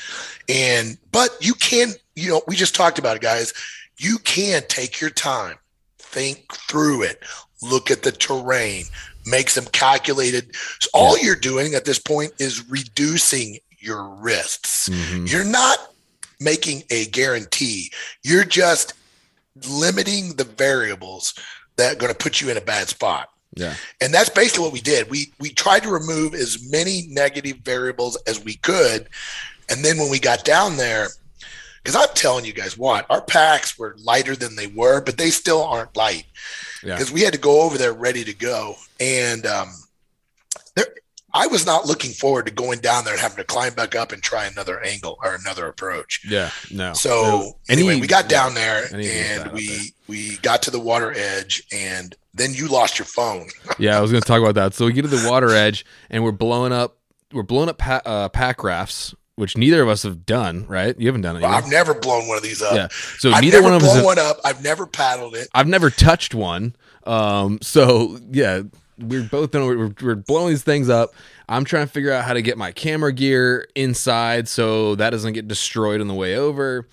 And but you can, you know, we just talked about it, guys you can take your time, think through it, look at the terrain, make some calculated. So all yeah. you're doing at this point is reducing your risks. Mm-hmm. You're not making a guarantee. You're just limiting the variables that are going to put you in a bad spot. Yeah. And that's basically what we did. We we tried to remove as many negative variables as we could. And then when we got down there, because I'm telling you guys what, our packs were lighter than they were, but they still aren't light. Because yeah. we had to go over there ready to go. And um there I was not looking forward to going down there and having to climb back up and try another angle or another approach. Yeah, no. So no. anyway, Any, we got down there and we there. we got to the water edge and then you lost your phone. yeah, I was going to talk about that. So we get to the water edge and we're blowing up we're blowing up pa- uh, pack rafts which neither of us have done, right? You haven't done it. Well, I've never blown one of these up. Yeah. So I've neither one of us have blown one up. I've never paddled it. I've never touched one. Um, so yeah, we're both doing, we're, we're blowing these things up. I'm trying to figure out how to get my camera gear inside so that doesn't get destroyed on the way over.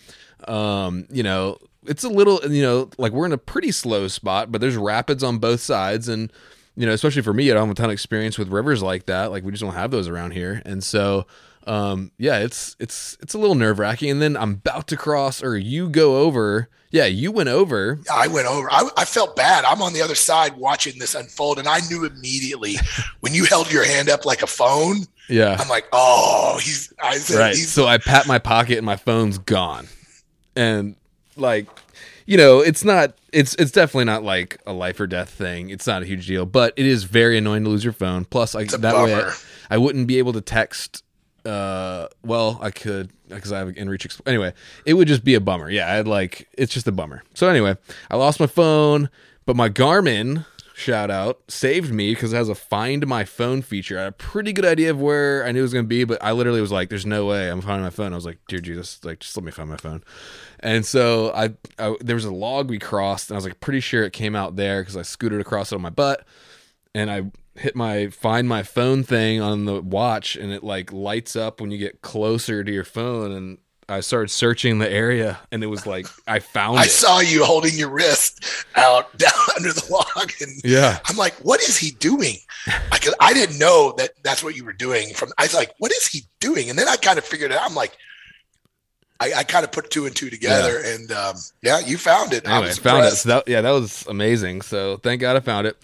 Um, you know, it's a little, you know, like we're in a pretty slow spot, but there's rapids on both sides. And, you know, especially for me, I don't have a ton of experience with rivers like that. Like we just don't have those around here. And so, um, yeah, it's it's it's a little nerve wracking. And then I'm about to cross, or you go over. Yeah, you went over. I went over. I, I felt bad. I'm on the other side watching this unfold, and I knew immediately when you held your hand up like a phone. Yeah, I'm like, oh, he's. I said, right. He's, so I pat my pocket, and my phone's gone, and like you know, it's not it's it's definitely not like a life or death thing. It's not a huge deal, but it is very annoying to lose your phone. Plus, I, that bummer. way I, I, wouldn't be able to text uh well i could because i have an inreach exp- anyway it would just be a bummer. Yeah i'd like it's just a bummer. So anyway i lost my phone but my garmin shout out saved me because it has a find my phone feature. I had a pretty good idea of where i knew it was to be but i literally was like there's no way i'm finding my phone. I was like dear jesus like just let me find my phone. And so I, I there was a log we crossed and i was like pretty sure it came out there because i scooted across it on my butt and i hit my find my phone thing on the watch and it like lights up when you get closer to your phone and I started searching the area and it was like I found I it. saw you holding your wrist out down under the log and yeah. I'm like what is he doing? I cuz I didn't know that that's what you were doing from I was like what is he doing? And then I kind of figured it out. I'm like I, I kind of put two and two together yeah. and um, yeah, you found it. Anyway, I found it. So that, yeah, that was amazing. So thank God I found it.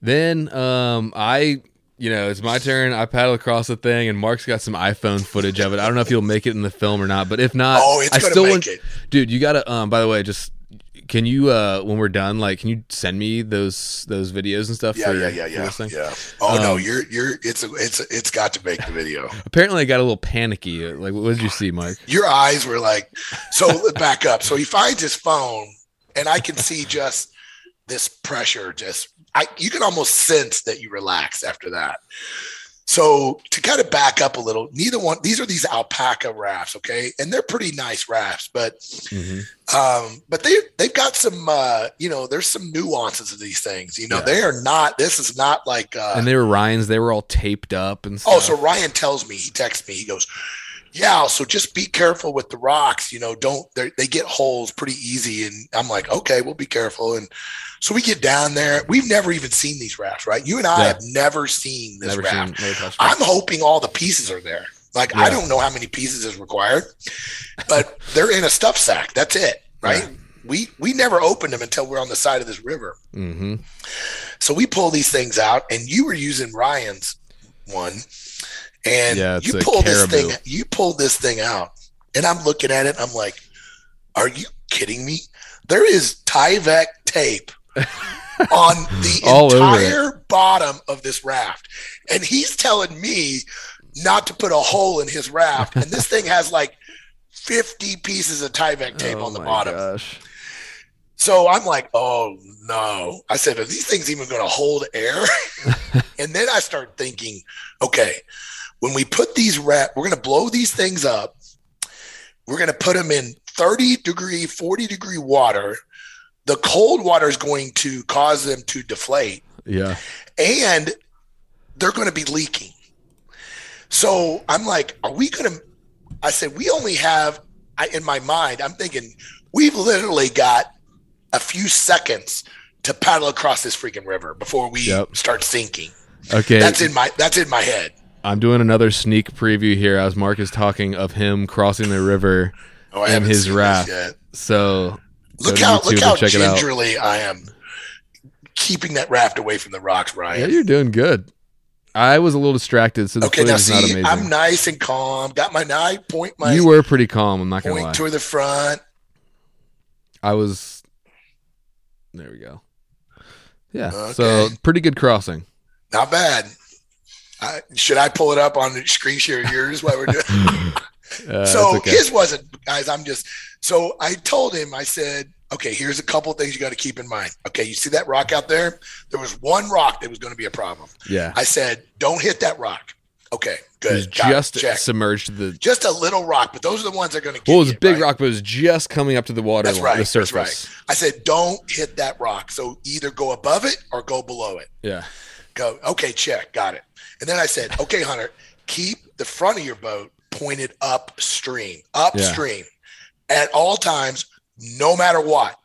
Then um, I, you know, it's my turn. I paddle across the thing, and Mark's got some iPhone footage of it. I don't know if you'll make it in the film or not, but if not, oh, it's I gonna still make want, it. dude. You gotta. Um, by the way, just can you uh when we're done like can you send me those those videos and stuff yeah for, yeah yeah yeah yeah oh um, no you're you're it's a, it's a, it's got to make the video apparently i got a little panicky like what did you see mike your eyes were like so back up so he finds his phone and i can see just this pressure just I you can almost sense that you relax after that. So to kind of back up a little, neither one these are these Alpacka rafts, okay, and they're pretty nice rafts, but mm-hmm. um, but they they've got some uh, you know there's some nuances of these things. You know yeah. they are not. This is not like uh, and they were Ryan's. They were all taped up and stuff. Oh, so Ryan tells me he texts me. He goes, yeah so just be careful with the rocks you know don't they get holes pretty easy and i'm like okay we'll be careful and so we get down there. We've never even seen these rafts, right? You and I yeah. have never seen this never raft. Seen, I'm hoping all the pieces are there. Like yeah. I don't know how many pieces is required, but they're in a stuff sack. That's it, right? Yeah. We we never opened them until we're on the side of this river. Mm-hmm. So we pull these things out, and you were using Ryan's one, and you pulled this thing. You pulled this thing out, and I'm looking at it. I'm like, "Are you kidding me?" There is Tyvek tape on the entire bottom of this raft. And he's telling me not to put a hole in his raft. And this thing has like 50 pieces of Tyvek tape oh on the bottom. Gosh. So I'm like, oh no. I said, are these things even going to hold air? and then I start thinking, okay, when we put these rat, we're going to blow these things up. We're going to put them in 30 degree, 40 degree water the cold water is going to cause them to deflate. Yeah. And they're going to be leaking. So I'm like, are we going to? I said, we only have, I, in my mind, I'm thinking, we've literally got a few seconds to paddle across this freaking river before we Yep. start sinking. Okay. That's in my that's in my head. I'm doing another sneak preview here as Mark is talking of him crossing the river Oh, in his raft. So Look how look how check it out. gingerly I am keeping that raft away from the rocks, Ryan. Yeah, you're doing good. I was a little distracted, so the okay, now is not see, amazing. I'm nice and calm. Got my eye point my you were pretty calm. I'm not gonna point lie. toward the front. I was. There we go. Yeah. Okay. So pretty good crossing. Not bad. I, should I pull it up on the screen share of yours while we're doing? Uh, so okay. his wasn't, guys. I'm just. So I told him. I said, okay, here's a couple of things you got to keep in mind. Okay, you see that rock out there? There was one rock that was going to be a problem. yeah. I said, don't hit that rock. Okay, good. It. just Check. submerged the. just a little rock, but those are the ones that are going to Well, it was a big right? rock, but it was just coming up to the water, That's right, the that's surface. right. I said, don't hit that rock. So either go above it or go below it. Yeah. Go, okay, check, got it. And then I said, okay, Hunter, keep the front of your boat pointed upstream, upstream at all times, no matter what.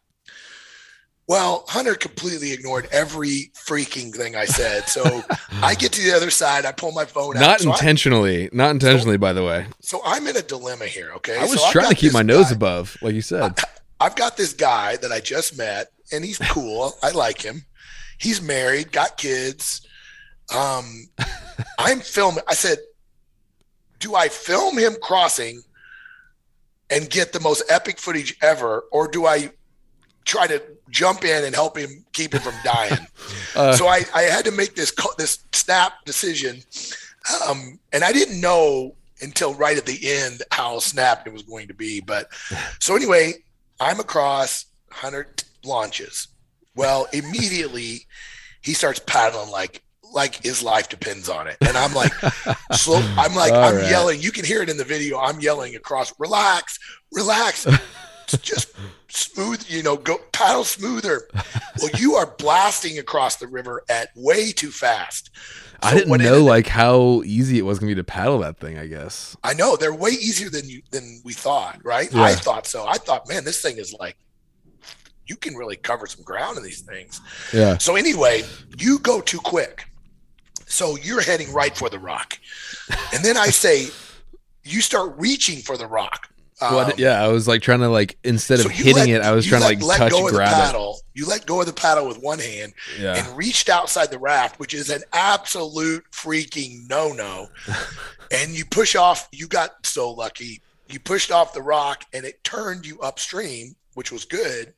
Well, Hunter completely ignored every freaking thing I said. So I get to the other side, I pull my phone out. Not so, I, intentionally. not intentionally, by the way. so I'm in a dilemma here. Okay. I was So trying to keep my nose guy- above, like you said. I've got this guy that I just met, and he's cool. I like him. He's married, got kids. Um, I'm filming. I said, "Do I film him crossing and get the most epic footage ever, or do I try to jump in and help him keep him from dying?" Uh, so I, I had to make this this snap decision, um, and I didn't know until right at the end how snapped it was going to be. But so anyway, I'm across. Hunter t- launches. Well, immediately he starts paddling like like his life depends on it, and I'm like, slow. I'm like, All I'm right. yelling. You can hear it in the video. I'm yelling across. Relax, relax. Just smooth, you know, go paddle smoother. Well, you are blasting across the river at way too fast. I didn't know like how easy it was gonna be to paddle that thing. I guess. I know they're way easier than you than we thought, right? Yeah. I thought so. I thought, man, this thing is like you can really cover some ground in these things. Yeah. So anyway, you go too quick. So you're heading right for the rock. And then I say you start reaching for the rock. Um, yeah, I was like trying to like instead so of hitting let- it, I was trying let- to like touch go of the grab it. paddle. You let go of the paddle with one hand Yeah. and reached outside the raft, which is an absolute freaking no no. and you push off, you got so lucky. You pushed off the rock and it turned you upstream, which was good.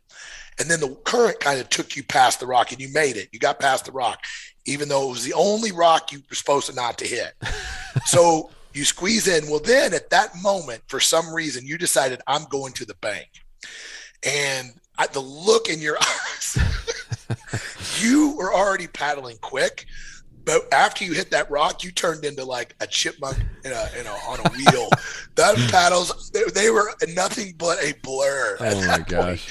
And then the current kind of took you past the rock and you made it. You got past the rock, even though it was the only rock you were supposed to not to hit. so you squeeze in. Well, then at that moment, for some reason, you decided I'm going to the bank. And I, the look in your eyes, you were already paddling quick, but after you hit that rock, you turned into like a chipmunk in a, in a on a wheel. that paddles, they, they were nothing but a blur. at Oh my that point.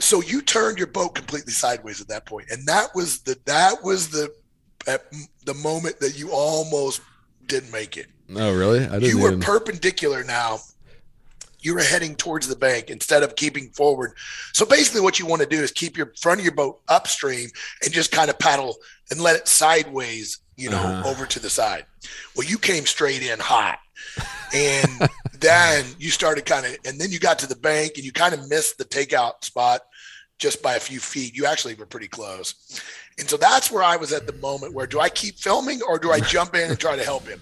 So you turned your boat completely sideways at that point, and that was the that was the at the moment that you almost didn't make it. Oh really? I didn't You were even. perpendicular now. You were heading towards the bank instead of keeping forward. So basically, what you want to do is keep your front of your boat upstream and just kind of paddle and let it sideways, you know, Uh-huh. over to the side. Well, you came straight in hot, and then you started kind of, and then you got to the bank and you kind of missed the takeout spot just by a few feet. You actually were pretty close. And so that's where I was at the moment where do I keep filming or do I jump in and try to help him?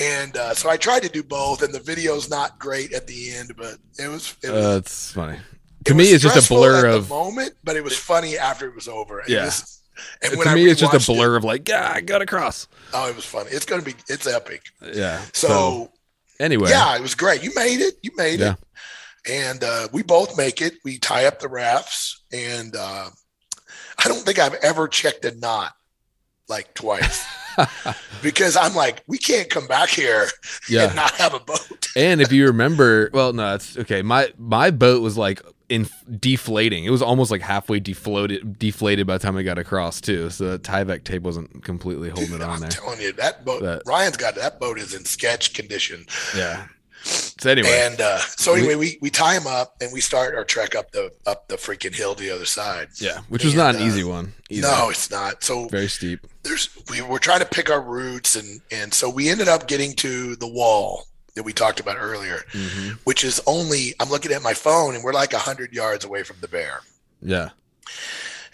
And uh, so I tried to do both, and the video's not great at the end, but it was. It was Uh, it's funny. it To me, it's just a blur of. the moment, but it was funny after it was over. And Yeah. this- and to I me, it's just a rewatched it- blur of like, yeah, I got across. oh, it was funny. It's gonna be. It's epic. Yeah. So, anyway, yeah, it was great. You made it. You made Yeah. it. And uh, we both make it. We tie up the rafts, and uh, I don't think I've ever checked a knot like twice because I'm like, we can't come back here yeah. and not have a boat. And if you remember, well, no, it's okay. My my boat was like in deflating. It was almost like halfway deflated, deflated by the time I got across too. So the Tyvek tape wasn't completely holding it on I'm there. telling you, that boat. But- Ryan's got that boat is in sketch condition. Yeah. So anyway, and uh, so anyway, we we tie him up and we start our trek up the up the freaking hill to the other side. Yeah, which was and, not an uh, easy one. Either. No, it's not. So very steep. There's we were trying to pick our routes and and so we ended up getting to the wall that we talked about earlier, mm-hmm. which is only I'm looking at my phone and we're like hundred yards away from the bear. Yeah.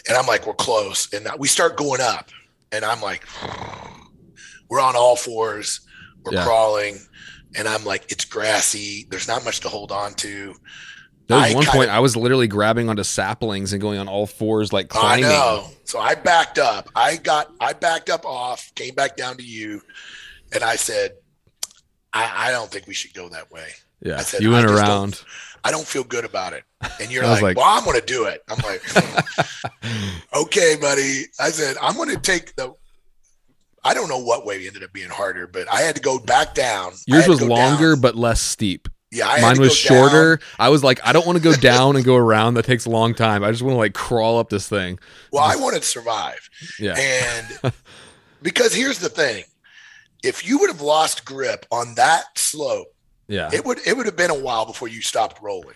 And I'm like, we're close. And we start going up. And I'm like, we're on all fours. We're yeah. crawling. And I'm like, it's grassy. There's not much to hold on to. There was I one point of, I was literally grabbing onto saplings and going on all fours, like climbing. I know. So I backed up. I got, I backed up off, came back down to you. And I said, I, I don't think we should go that way. Yeah. I said, you went around. I don't feel good about it. And you're like, like, well, I'm going to do it. I'm like, okay, buddy. I said, I'm going to take the, I don't know what way ended up being harder, but I had to go back down. Yours was longer, down. but less steep. Yeah, I mine was shorter. Down. I was like, I don't want to go down and go around. That takes a long time. I just want to like crawl up this thing. Well, I wanted to survive. Yeah. And because here's the thing if you would have lost grip on that slope, yeah, it would it would have been a while before you stopped rolling.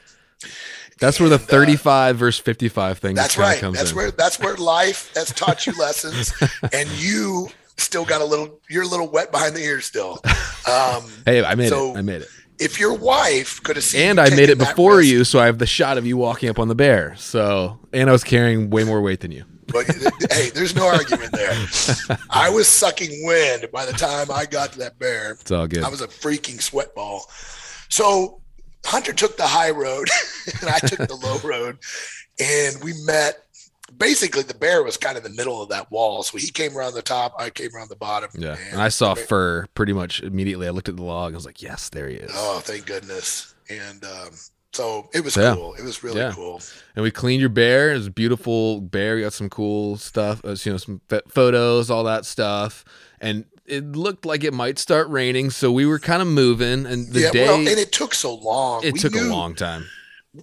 That's and, where the uh, 35 uh, versus 55 thing. That's right. That's in. where that's where life has taught you lessons, and you still got a little. You're a little wet behind the ears still. Um, hey, I made so it. I made it. If your wife could have seen, and I made it before risk, you, so I have the shot of you walking up on the bear. So, and I was carrying way more weight than you. But hey, there's no argument there. I was sucking wind by the time I got to that bear. It's all good. I was a freaking sweat ball. So Hunter took the high road and I took the low road. And we met. Basically, the bear was kind of in the middle of that wall. So he came around the top, I came around the bottom. Yeah. And, and I saw fur pretty much immediately. I looked at the log. I was like, yes, there he is. Oh, thank goodness. And um, so it was yeah. cool. It was really yeah. cool. And we cleaned your bear. It was a beautiful bear. We got some cool stuff, uh, you know, some photos, all that stuff. And it looked like it might start raining, so we were kind of moving. And the yeah, day, well, and it took so long. It we took knew, a long time.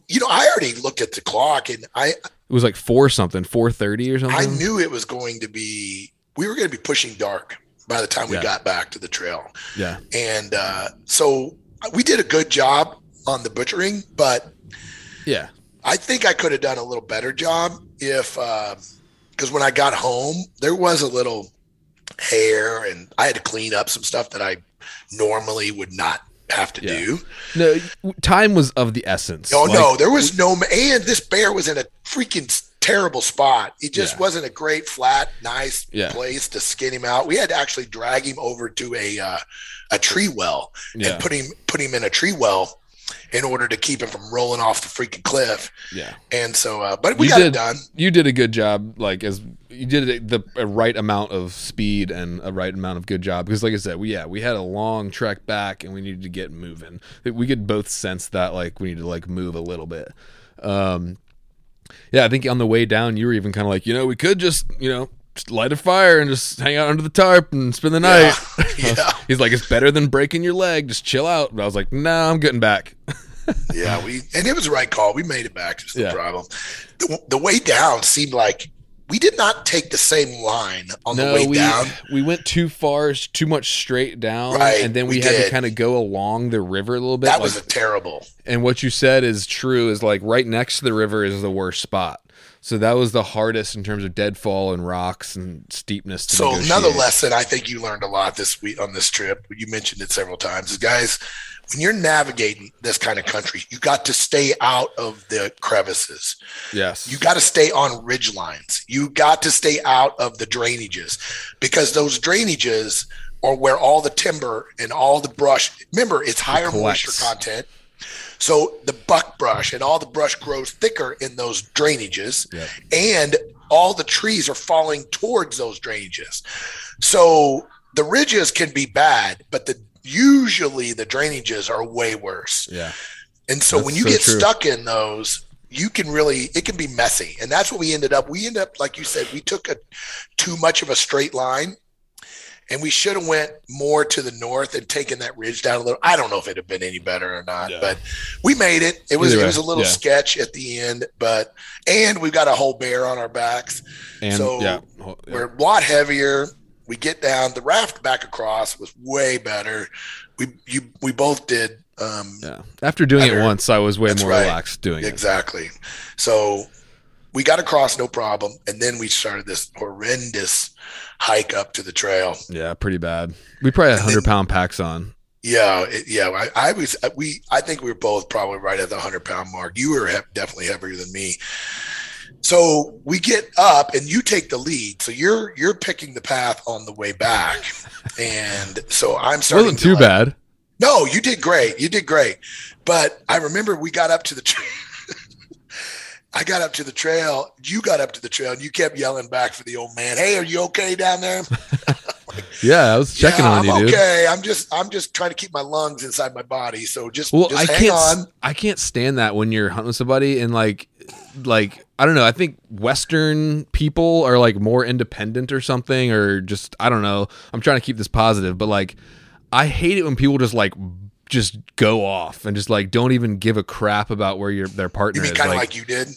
You know, I already looked at the clock, and I. It was like four something, four thirty or something. I knew it was going to be. We were going to be pushing dark by the time we yeah. got back to the trail. Yeah, and uh, so we did a good job on the butchering, but yeah, I think I could have done a little better job if because uh, when I got home there was a little hair and I had to clean up some stuff that I normally would not have to yeah. do. No, time was of the essence. Oh like, no, there was no, and this bear was in a freaking terrible spot. It just yeah. wasn't a great, flat, nice yeah. place to skin him out. We had to actually drag him over to a uh, a tree well and put him put him in a tree well in order to keep him from rolling off the freaking cliff. Yeah. And so, uh, but we you got did, it done. You did a good job, like as you did the right amount of speed and a right amount of good job. Because, like I said, we yeah we had a long trek back and we needed to get moving. We could both sense that like we need to like move a little bit. Um, yeah, I think on the way down you were even kind of like, you know, we could just you know just light a fire and just hang out under the tarp and spend the night. Yeah. yeah. He's like, it's better than breaking your leg. Just chill out. But I was like, no, nah, I'm getting back. yeah, we and it was the right call. We made it back. It's no yeah. problem. The, the, way down seemed like we did not take the same line on no, the way we, down. We went too far, too much straight down, right, and then we, we had did. to kind of go along the river a little bit. That like, was a terrible. And what you said is true. Is like right next to the river is the worst spot. So that was the hardest in terms of deadfall and rocks and steepness. so another lesson I think you learned a lot this week on this trip. You mentioned it several times. Is guys, when you're navigating this kind of country, you got to stay out of the crevices. Yes. You got to stay on ridge lines. You got to stay out of the drainages because those drainages are where all the timber and all the brush. Remember, it's higher moisture content so the buckbrush and all the brush grows thicker in those drainages, and all the trees are falling towards those drainages. So the ridges can be bad, but the usually the drainages are way worse. Yeah. And so that's when you so get true. stuck in those, you can really it can be messy. And that's what we ended up. We ended up, like you said, we took a too much of a straight line and we should have went more to the north and taken that ridge down a little. I don't know if it'd have been any better or not, yeah. but we made it. It was it was a little yeah. sketch at the end, but and we've got a whole bear on our backs, and, so yeah. we're a lot heavier. We get down. The raft back across was way better. We you we both did Um, yeah. After doing it once, I was way more right. relaxed doing exactly. it. Exactly. So we got across no problem, and then we started this horrendous hike up to the trail. Yeah, pretty bad. We probably had hundred pound packs on. Yeah, it, yeah. I, I, was uh, we. I think we were both probably right at the hundred pound mark. You were he- definitely heavier than me. So we get up, and you take the lead. So you're you're picking the path on the way back, and so I'm starting. Wasn't too like, bad. No, you did great. You did great. But I remember we got up to the. Tra- I got up to the trail. You got up to the trail, and you kept yelling back for the old man. Hey, are you okay down there? like, yeah, I was checking yeah, on I'm you, dude. Okay, I'm just I'm just trying to keep my lungs inside my body. So just well, just I hang can't on. I can't stand that when you're hunting with somebody and like like I don't know. I think Western people are like more independent or something, or just I don't know. I'm trying to keep this positive, but like I hate it when people just like just go off and just like don't even give a crap about where your their partner You mean is. kind of like, like you did?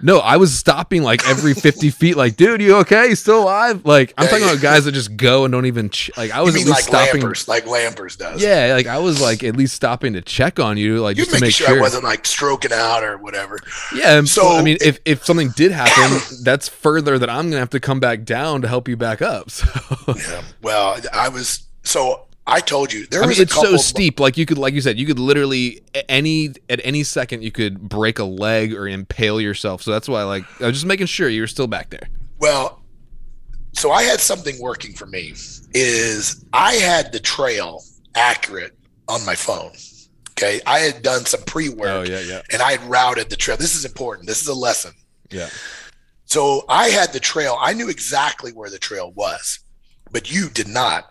no, I was stopping like every 50 feet, like, dude, you okay? You still alive? Like, I'm Yeah, talking yeah. about guys that just go and don't even, ch- like, I was at least like stopping. Lampers, like Lampers does? Yeah, like, I was like at least stopping to check on you, like, You just to make sure, sure. I wasn't like stroking out or whatever. yeah, and So- so, I mean, if, if something did happen, that's further that I'm going to have to come back down to help you back up. So, Yeah. Well, I was so I told you there I was mean, it's so steep. Like, you could, like you said, you could literally, any, at any second, you could break a leg or impale yourself. So that's why, like, I was just making sure you were still back there. Well, so I had something working for me. Is I had the trail accurate on my phone. Okay, I had done some pre work. Oh, yeah, yeah. and I had routed the trail. This is important. This is a lesson. Yeah. So I had the trail. I knew exactly where the trail was, but you did not.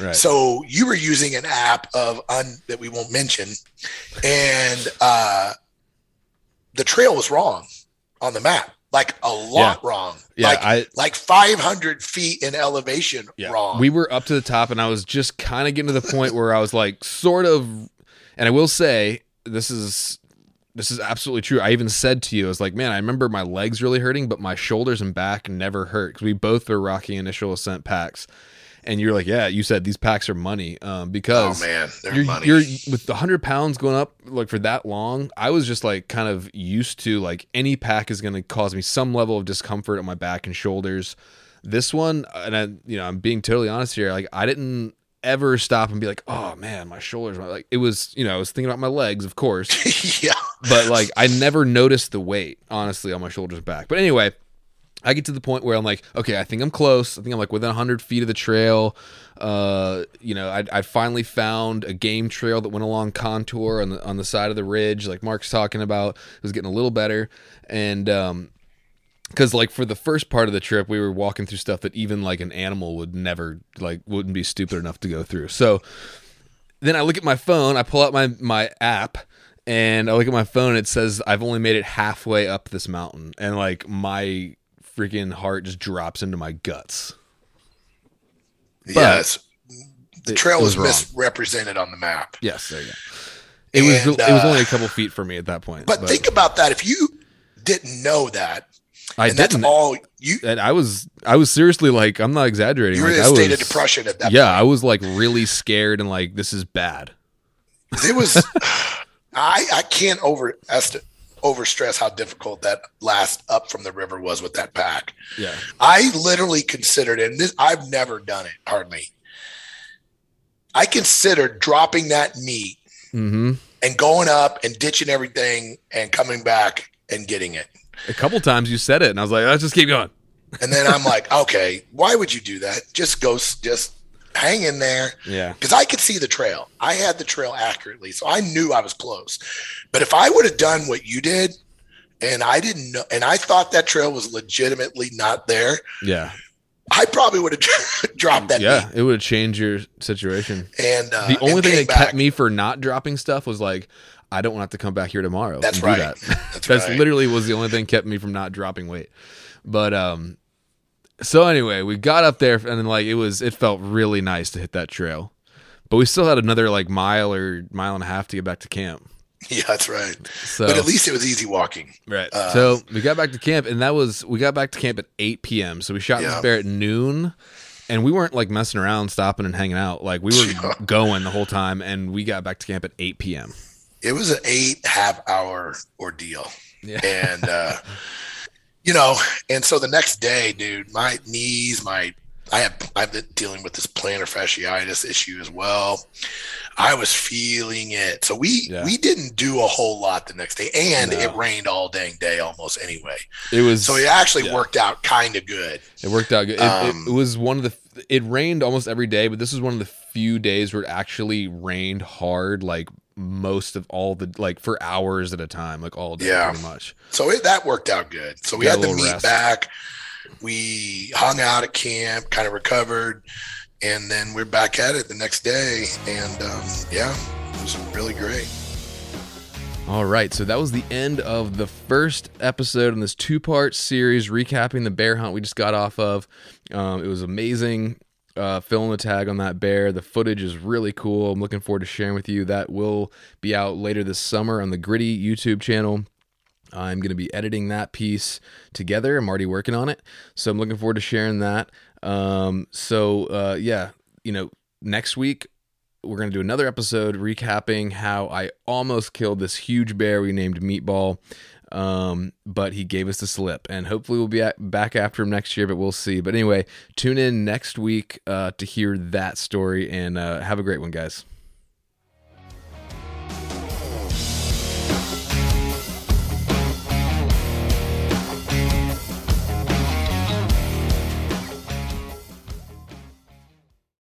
Right. So you were using an app of un, that we won't mention, and uh, the trail was wrong on the map, like a lot wrong. Yeah, like I- like 500 feet in elevation wrong. We were up to the top, and I was just kind of getting to the point where I was like, sort of. And I will say, this is this is absolutely true. I even said to you, I was like, man, I remember my legs really hurting, but my shoulders and back never hurt because we both were rocking initial ascent packs. And you're like, yeah, you said these packs are money um, oh because man, they're you're, money. you're with the hundred pounds going up like for that long. I was just like kind of used to like any pack is going to cause me some level of discomfort on my back and shoulders. This one, and I, you know, I'm being totally honest here. Like I didn't ever stop and be like, oh man, my shoulders. My, like it was, you know, I was thinking about my legs, of course, yeah. but like I never noticed the weight honestly on my shoulders and back. But anyway, I get to the point where I'm like, okay, I think I'm close. I think I'm like within 100 feet of the trail. Uh, you know, I, I finally found a game trail that went along contour on the on the side of the ridge, like Mark's talking about. It was getting a little better, and um, because like for the first part of the trip, we were walking through stuff that even like an animal would never like wouldn't be stupid enough to go through. So then I look at my phone, I pull out my my app and I look at my phone it says I've only made it halfway up this mountain and like my freaking heart just drops into my guts. yes. The trail was was, misrepresented on the map. Yes, there you go. It was And, it was uh, only a couple feet for me at that point. But, think about that. If you didn't know that, I and didn't all you and I was I was seriously like I'm not exaggerating. you were like, in a state was, of depression at that Yeah, I was like really scared and like this is bad. it was I I can't over over stress how difficult that last up from the river was with that pack. Yeah. I literally considered and this I've never done it hardly. I considered dropping that meat Mm-hmm. and going up and ditching everything and coming back and getting it. A couple times you said it, and I was like, let's just keep going. And then I'm like, okay, why would you do that? Just go, just hang in there. Yeah. because I could see the trail. I had the trail accurately, so I knew I was close. But if I would have done what you did, and I didn't know, and I thought that trail was legitimately not there, Yeah. I probably would have dropped that. Yeah. meat. It would have changed your situation. and uh, the only and thing that kept me for not dropping stuff was like, I don't want to have to come back here tomorrow. That's right. that. That's That's right. literally was the only thing kept me from not dropping weight. But um, so anyway, we got up there and then like it was it felt really nice to hit that trail, but we still had another like mile or mile and a half to get back to camp. Yeah, that's right. So But at least it was easy walking. Right. Uh, so we got back to camp, and that was we got back to camp at 8 p.m. So we shot Yeah. this bear at noon, and we weren't like messing around, stopping and hanging out. Like we were going the whole time, and we got back to camp at 8 p.m. It was an eight half hour ordeal, yeah. and uh, you know, and so the next day, dude, my knees, my I have I've been dealing with this plantar fasciitis issue as well. I was feeling it. So we yeah. we didn't do a whole lot the next day, and no. it rained all dang day almost anyway. It was so it actually yeah. worked out kind of good. It worked out good. It, um, it, was one of the. It rained almost every day, but this was one of the few days where it actually rained hard, like most of all the like for hours at a time, like all day, yeah. pretty much. So it, that worked out good. So we Got had to meet rest. back we hung out at camp, kind of recovered, and then we're back at it the next day. And um, yeah, it was really great. All right, so that was the end of the first episode in this two part series recapping the bear hunt we just got off of. Um, it was amazing uh, filling the tag on that bear. The footage is really cool. I'm looking forward to sharing with you. That will be out later this summer on the Gritty YouTube channel. I'm going to be editing that piece together. I'm already working on it. So I'm looking forward to sharing that. Um, so, uh, yeah, you know, next week we're going to do another episode recapping how I almost killed this huge bear we named Meatball. Um, but he gave us the slip, and hopefully we'll be at, back after him next year. But we'll see. But anyway, tune in next week uh, to hear that story, and uh, have a great one, guys.